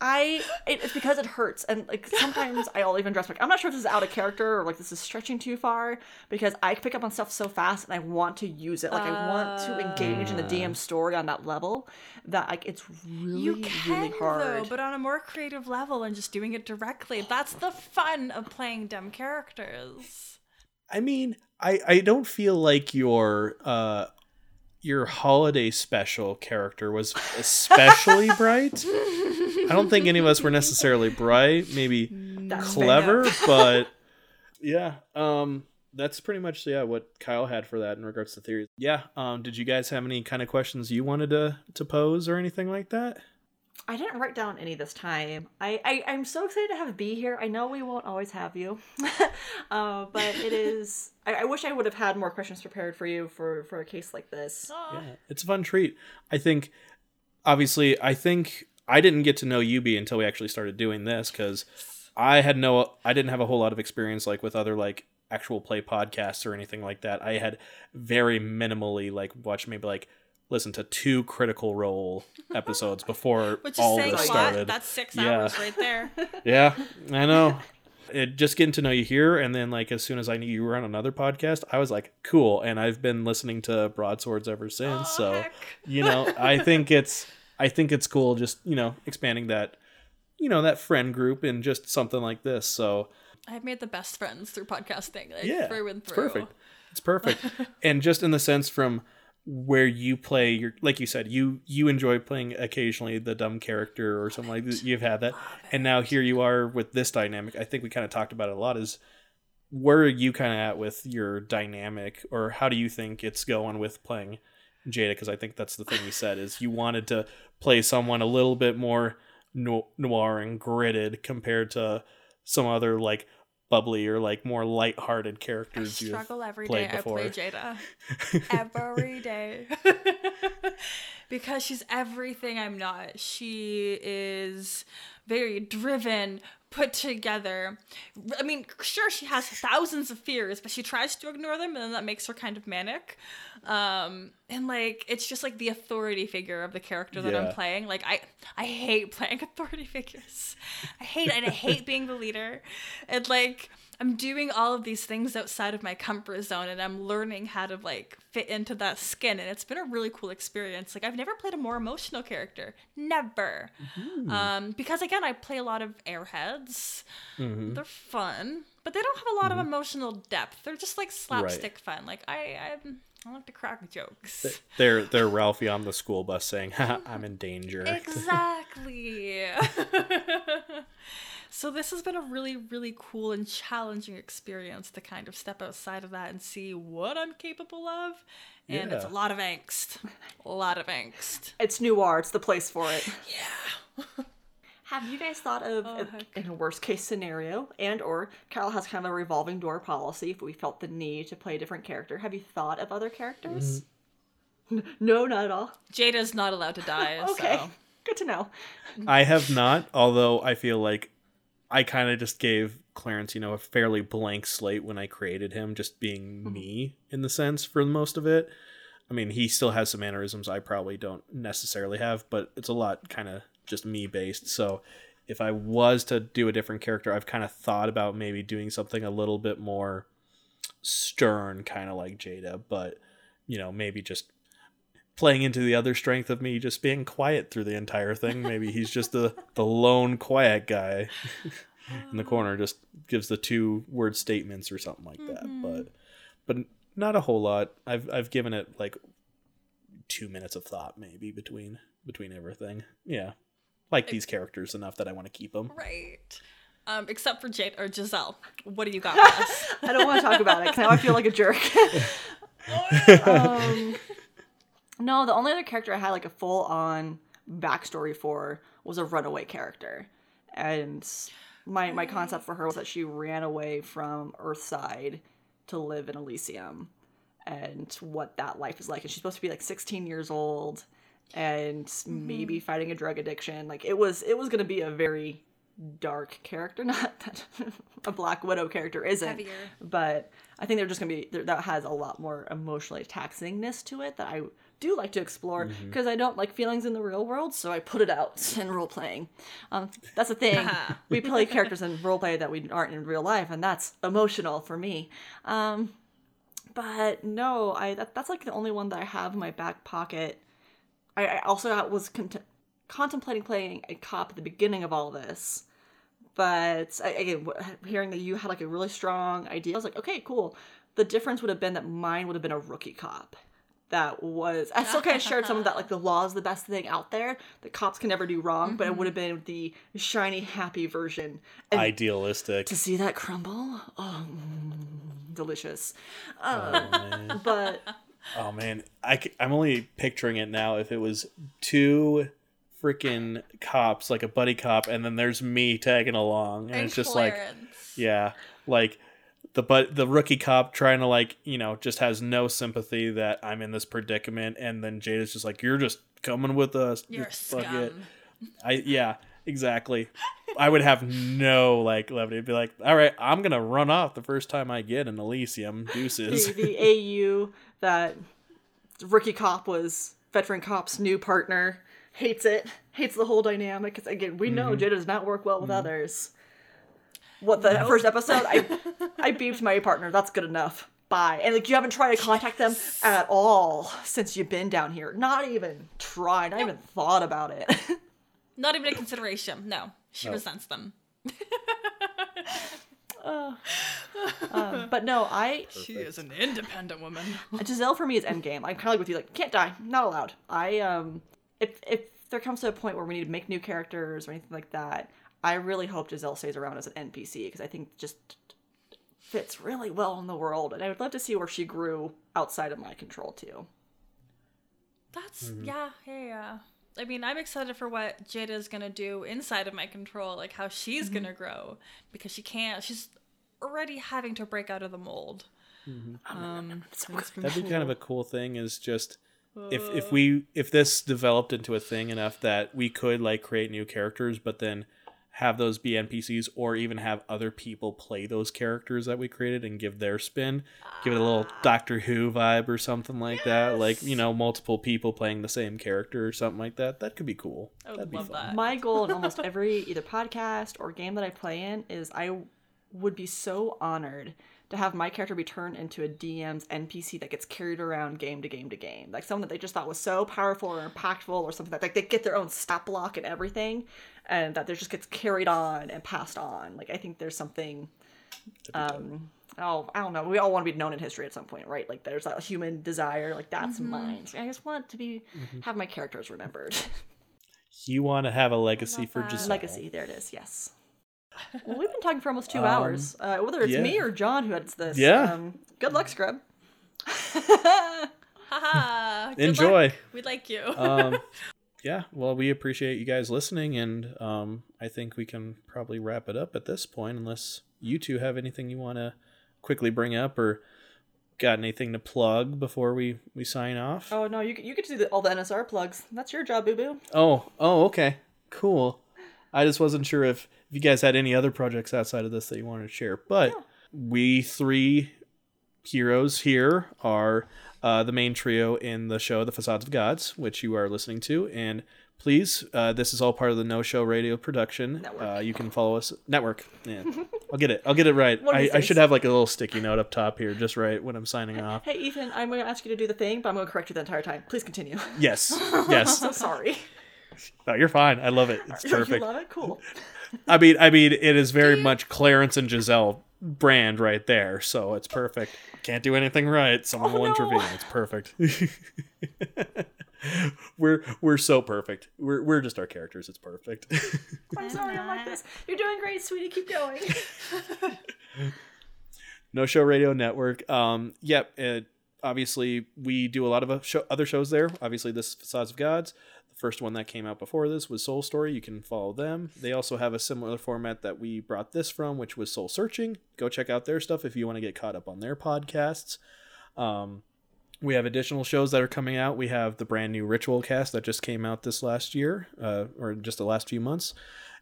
I it, it's because it hurts and like sometimes I'll even dress like I'm not sure if this is out of character or like this is stretching too far because I pick up on stuff so fast and I want to use it like I want to engage in the DM story on that level that like it's really You can really hard. though, but on a more creative level and just doing it directly. That's the fun of playing dumb characters. I mean, I I don't feel like your uh your holiday special character was especially bright. I don't think any of us were necessarily bright, maybe That's clever, but yeah, um that's pretty much yeah what Kyle had for that in regards to theories. Yeah, um did you guys have any kind of questions you wanted to to pose or anything like that? I didn't write down any this time. I, I I'm so excited to have B here. I know we won't always have you, uh, but it is. I, I wish I would have had more questions prepared for you for for a case like this. Yeah, it's a fun treat. I think, obviously, I think I didn't get to know Yubi until we actually started doing this because I had no, I didn't have a whole lot of experience like with other like actual play podcasts or anything like that. I had very minimally like watched maybe like listen to two Critical Role episodes before Which all this started. That's six Yeah. hours right there. Yeah, I know. It just getting to know you here, and then like as soon as I knew you were on another podcast, I was like, cool. And I've been listening to Broadswords ever since. Aw, so heck. you know, I think it's I think it's cool just you know expanding that you know that friend group and just something like this. So I've made the best friends through podcasting. Like, yeah, through and it's through. perfect. It's perfect. and just in the sense from where you play your like you said you you enjoy playing occasionally the dumb character or something like that. You've had that. And now here you are with this dynamic. I think we kind of talked about it a lot is where are you kind of at with your dynamic? Or how do you think it's going with playing jada? Because i think that's the thing you said is you wanted to play someone a little bit more no- noir and gritted compared to some other like bubbly or like more light-hearted characters you've struggle every played. I play before. Jada. every day. because she's everything I'm not. She is very driven, put together. I mean, sure, she has thousands of fears, but she tries to ignore them, and then that makes her kind of manic. Um, and like, it's just like the authority figure of the character that I'm playing. Like, I, I hate playing authority figures. I hate it. and I hate being the leader. And like, I'm doing all of these things outside of my comfort zone and I'm learning how to like fit into that skin and it's been a really cool experience. Like I've never played a more emotional character. Never. Mm-hmm. Um because again I play a lot of airheads. Mm-hmm. They're fun, but they don't have a lot of mm-hmm. emotional depth. They're just like slapstick fun. Like I I, I like to crack jokes. they're they're ralphie on the school bus saying i'm in danger Exactly. so this has been a really, really cool and challenging experience to kind of step outside of that and see what I'm capable of. And it's a lot of angst. A lot of angst. It's noir. It's the place for it. Yeah. Have you guys thought of Oh, if- in a worst case scenario, and or Kyle has kind of a revolving door policy if we felt the need to play a different character? Have you thought of other characters? Mm-hmm. no, not at all. Jada's not allowed to die. Okay, So. good to know. i have not although i feel like i kind of just gave clarence you know a fairly blank slate when i created him just being mm-hmm. me in the sense for most of it. I mean he still has some mannerisms i probably don't necessarily have but it's a lot kind of just me based. So if i was to do a different character i've kind of thought about maybe doing something a little bit more stern kind of like jada but you know maybe just playing into the other strength of me just being quiet through the entire thing maybe he's just the the lone quiet guy in the corner just gives the two word statements or something like that but but not a whole lot i've i've given it like 2 minutes of thought maybe between between everything yeah like these characters enough that i want to keep them Right. Um, except for Jade or Giselle. What do you got for us? I don't want to talk about it 'cause now I feel like a jerk. um, no, the only other character I had like a full on backstory for was a runaway character, and my my concept for her was that she ran away from Earthside to live in Elysium and what that life is like. And she's supposed to be like 16 years old and mm-hmm. maybe fighting a drug addiction. Like it was it was going to be a very dark character not that a black widow character isn't Heavier. but i think they're just gonna be that has a lot more emotionally taxingness to it that i do like to explore because i don't like feelings in the real world so i put it out in role playing. Um, that's the thing. We play characters in role play that we aren't in real life and that's emotional for me. Um, but no i that, that's like the only one that i have in my back pocket. I, I also was cont- contemplating playing a cop at the beginning of all this, but again, hearing that you had like a really strong idea, I was like, okay, cool. The difference would have been that mine would have been a rookie cop. That was I still kind of shared some of that, like the law is the best thing out there. The cops can never do wrong, but it would have been the shiny, happy version. And Idealistic. to see that crumble, oh, mm, delicious. Oh. But Oh man, I, I'm only picturing it now. If it was two freaking cops, like a buddy cop, and then there's me tagging along, and, it's just like, yeah, like the but the rookie cop trying to like you know just has no sympathy that I'm in this predicament, and then Jada's just like, you're just coming with us. You're a Just fuck scum. it." I yeah, exactly. I would have no like levity. It'd be like, all right, I'm gonna run off the first time I get an Elysium. Deuces. the, the AU that rookie cop was veteran cop's new partner hates it hates the whole dynamic 'cause again we know mm-hmm. Jada does not work well with mm-hmm. others what the first episode? I i beeped my partner. That's good enough. Bye. And like you haven't tried to contact them at all since you've been down here. Not even tried. Not even thought about it. Not even a consideration. No, she No. resents them. Um, but no i She is an independent woman. Giselle for me is endgame. I'm kind of like with you, like can't die, not allowed. I um, if if there comes to a point where we need to make new characters or anything like that, I really hope Giselle stays around as an NPC because I think it just fits really well in the world, and I would love to see where she grew outside of my control too. That's mm-hmm. yeah, yeah, yeah. I mean, I'm excited for what Jada is gonna do inside of my control, like how she's mm-hmm. gonna grow because she can't. She's already having to break out of the mold. Mm-hmm. Oh, um, it's been That'd be kind of a cool thing. Is just if if we if this developed into a thing enough that we could like create new characters, but then have those be NPCs, or even have other people play those characters that we created and give their spin, give it a little ah. Doctor Who vibe or something like that. Like you know, multiple people playing the same character or something like that. That could be cool. I would That'd be love fun. that. My goal in almost every either podcast or game that I play in is I would be so honored to have my character be turned into a DM's NPC that gets carried around game to game to game. Like someone that they just thought was so powerful or impactful or something that like they get their own stat block and everything and that they just gets carried on and passed on. Like I think there's something um oh I don't know. We all want to be known in history at some point, right? Like there's that human desire, like that's mine. I just want to be have my characters remembered. You want to have a legacy for just Legacy, there it is. Yes. Well, we've been talking for almost two Um, hours. Uh, whether it's yeah. me or John who edits this. Yeah. Um, good luck, Scrub. Haha. good Enjoy. luck. We like you. um, yeah, well, we appreciate you guys listening, and um, I think we can probably wrap it up at this point, unless you two have anything you want to quickly bring up or got anything to plug before we we sign off. Oh no, you you get to do the, all the NSR plugs. That's your job, boo boo. Oh, oh, okay, cool. I just wasn't sure if, if you guys had any other projects outside of this that you wanted to share, but we three heroes here are uh, the main trio in the show The Facades of Gods, which you are listening to. And please, uh, this is all part of the No Show Radio production. Uh, you can follow us. Network. Yeah. I'll get it. I'll get it right. I, I should have like a little sticky note up top here, just right when I'm signing off. Hey Ethan, I'm going to ask you to do the thing, but I'm going to correct you the entire time. Please continue. Yes. Yes. so sorry. No, you're fine. I love it. It's perfect. you love it? Cool. I mean, I mean, it is very much Clarence and Giselle brand right there, so it's perfect. Can't do anything right, someone Oh, will no. intervene. It's perfect. we're we're so perfect. We're we're just our characters. It's perfect. I'm sorry, I'm like this. You're doing great, sweetie. Keep going. no Show Radio Network. Um, yep. It, obviously, we do a lot of uh, show, other shows there. Obviously, this is Facades of Gods. First one that came out before this was Soul Story. You can follow them. They also have a similar format that we brought this from, which was Soul Searching. Go check out their stuff if you want to get caught up on their podcasts. Um, we have additional shows that are coming out. We have the brand new Ritual cast that just came out this last year, uh, or just the last few months.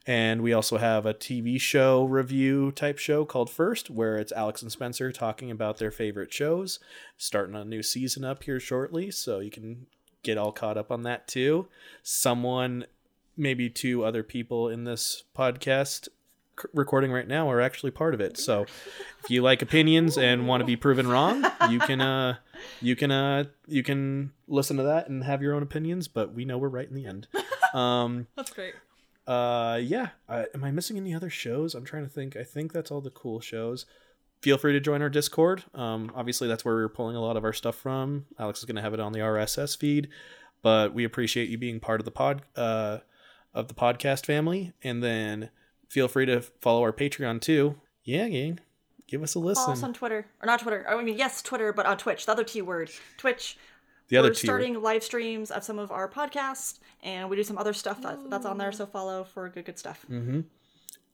And we also have a TV show review type show called First, where it's Alex and Spencer talking about their favorite shows. Starting a new season up here shortly, so you can get all caught up on that too. Someone, maybe two other people in this podcast c- recording right now are actually part of it. So if you like opinions and want to be proven wrong, you can uh you can uh you can listen to that and have your own opinions, but we know we're right in the end. Um That's great. uh yeah uh, am i missing any other shows i'm trying to think i think that's all the cool shows feel free to join our discord um obviously that's where we're pulling a lot of our stuff from alex is going to have it on the rss feed but we appreciate you being part of the pod uh of the podcast family and then feel free to follow our patreon too yeah gang give us a listen. Follow us on Twitter. Or not Twitter. I mean, yes, Twitter, but on Twitch. The other T word. Twitch. the other We're tier starting live streams of some of our podcasts, and we do some other stuff that's, that's on there, so follow for good, good stuff. Mm.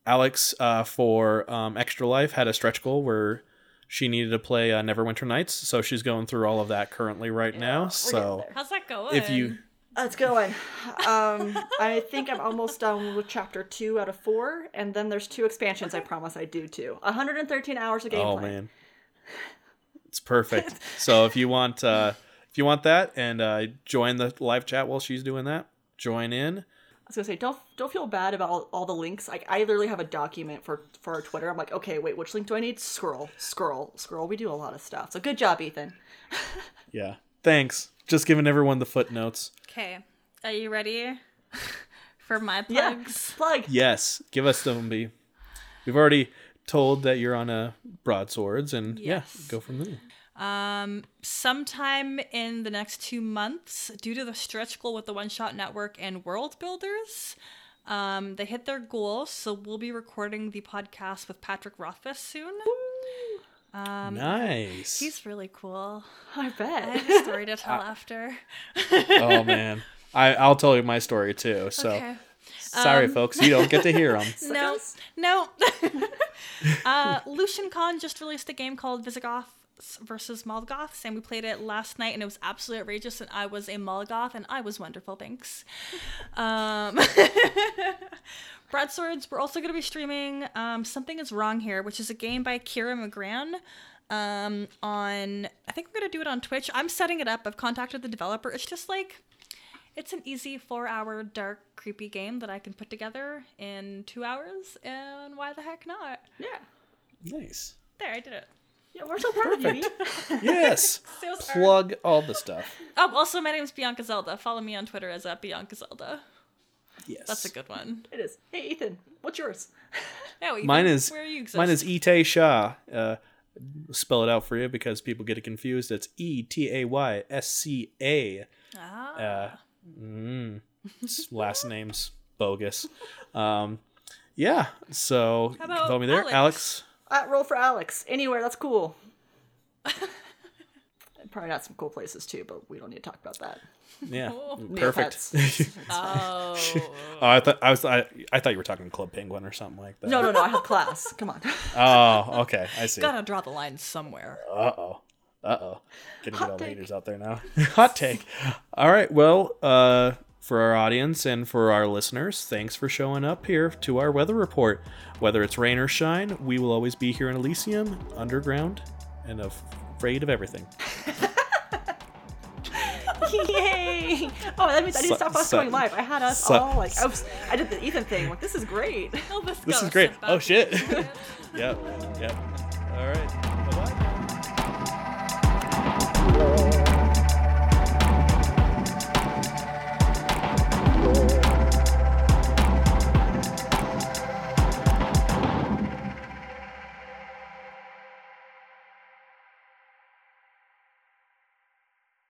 Alex uh for um extra life had a stretch goal where she needed to play uh, neverwinter nights so she's going through all of that currently right now so. How's that going? if you Let's going. Um, I think I'm almost done with chapter two out of four, and then there's two expansions. I promise I do too. 113 hours of gameplay. oh man it's perfect so if you want uh if you want that and uh join the live chat while she's doing that join in I was gonna say, don't don't feel bad about all, all the links. Like I literally have a document for for our Twitter. I'm like, okay, wait, which link do I need? Scroll, scroll, scroll. We do a lot of stuff. So good job, Ethan. yeah thanks just giving everyone the footnotes Okay. Are you ready for my Yeah, plugs? plug. yes give us them b we've already told that you're on a broadswords and Yes. yeah go from there Um, sometime in the next two months, due to the stretch goal with the One Shot Network and World Builders, um, they hit their goal. So we'll be recording the podcast with Patrick Rothfuss soon. Um, nice He's really cool. I I bet. have a story to tell after. oh man I, I'll tell you my story too. So Okay. sorry, folks, you don't get to hear them. No, no. uh, Lucian Kahn just released a game called Visigoths versus Mallgoths, and we played it last night, and it was absolutely outrageous. And I was a Mallgoth, and I was wonderful. Thanks. Um, Broadswords. We're also going to be streaming um, Something Is Wrong Here, which is a game by Kira Magrann. Um, on I think we're gonna do it on Twitch. I'm setting it up. I've contacted the developer. It's just like it's an easy four hour dark creepy game that i can put together in two hours and why the heck not Yeah. Nice. there i did it Yeah, we're so proud of you. Yes. So. Plug all the stuff. oh also my name's bianca zelda follow me on twitter as at bianca zelda Yes. that's a good one It is. Hey, Ethan, what's yours? yeah, Ethan, Mine is where you exist? mine is etayscha. Uh, spell it out for you because people get it confused. It's E T A Y S C A. ah, Uh, mm, last name's bogus. Um, yeah. So you can about follow me there, Alex? Alex. At roll for Alex. Anywhere, that's cool. Probably not some cool places too, but we don't need to talk about that. Yeah, Neopets. perfect. oh oh, I thought I was I, I thought you were talking Club Penguin or something like that. No, no, no. I have class. Come on. Oh, okay. I see. gotta draw the line somewhere Uh oh. Uh oh. Gonna get Hot all the take. haters out there now. Hot take. All right. Well, uh, for our audience and for our listeners, thanks for showing up here to our weather report. Whether it's rain or shine, we will always be here in Elysium, underground, and afraid of everything. Yay! Oh, that means I didn't stop us su- going live. I had us su- all like, I, was, I did the Ethan thing. Like, this is great. oh, this, This is great. Oh shit. yep. Yep. All right.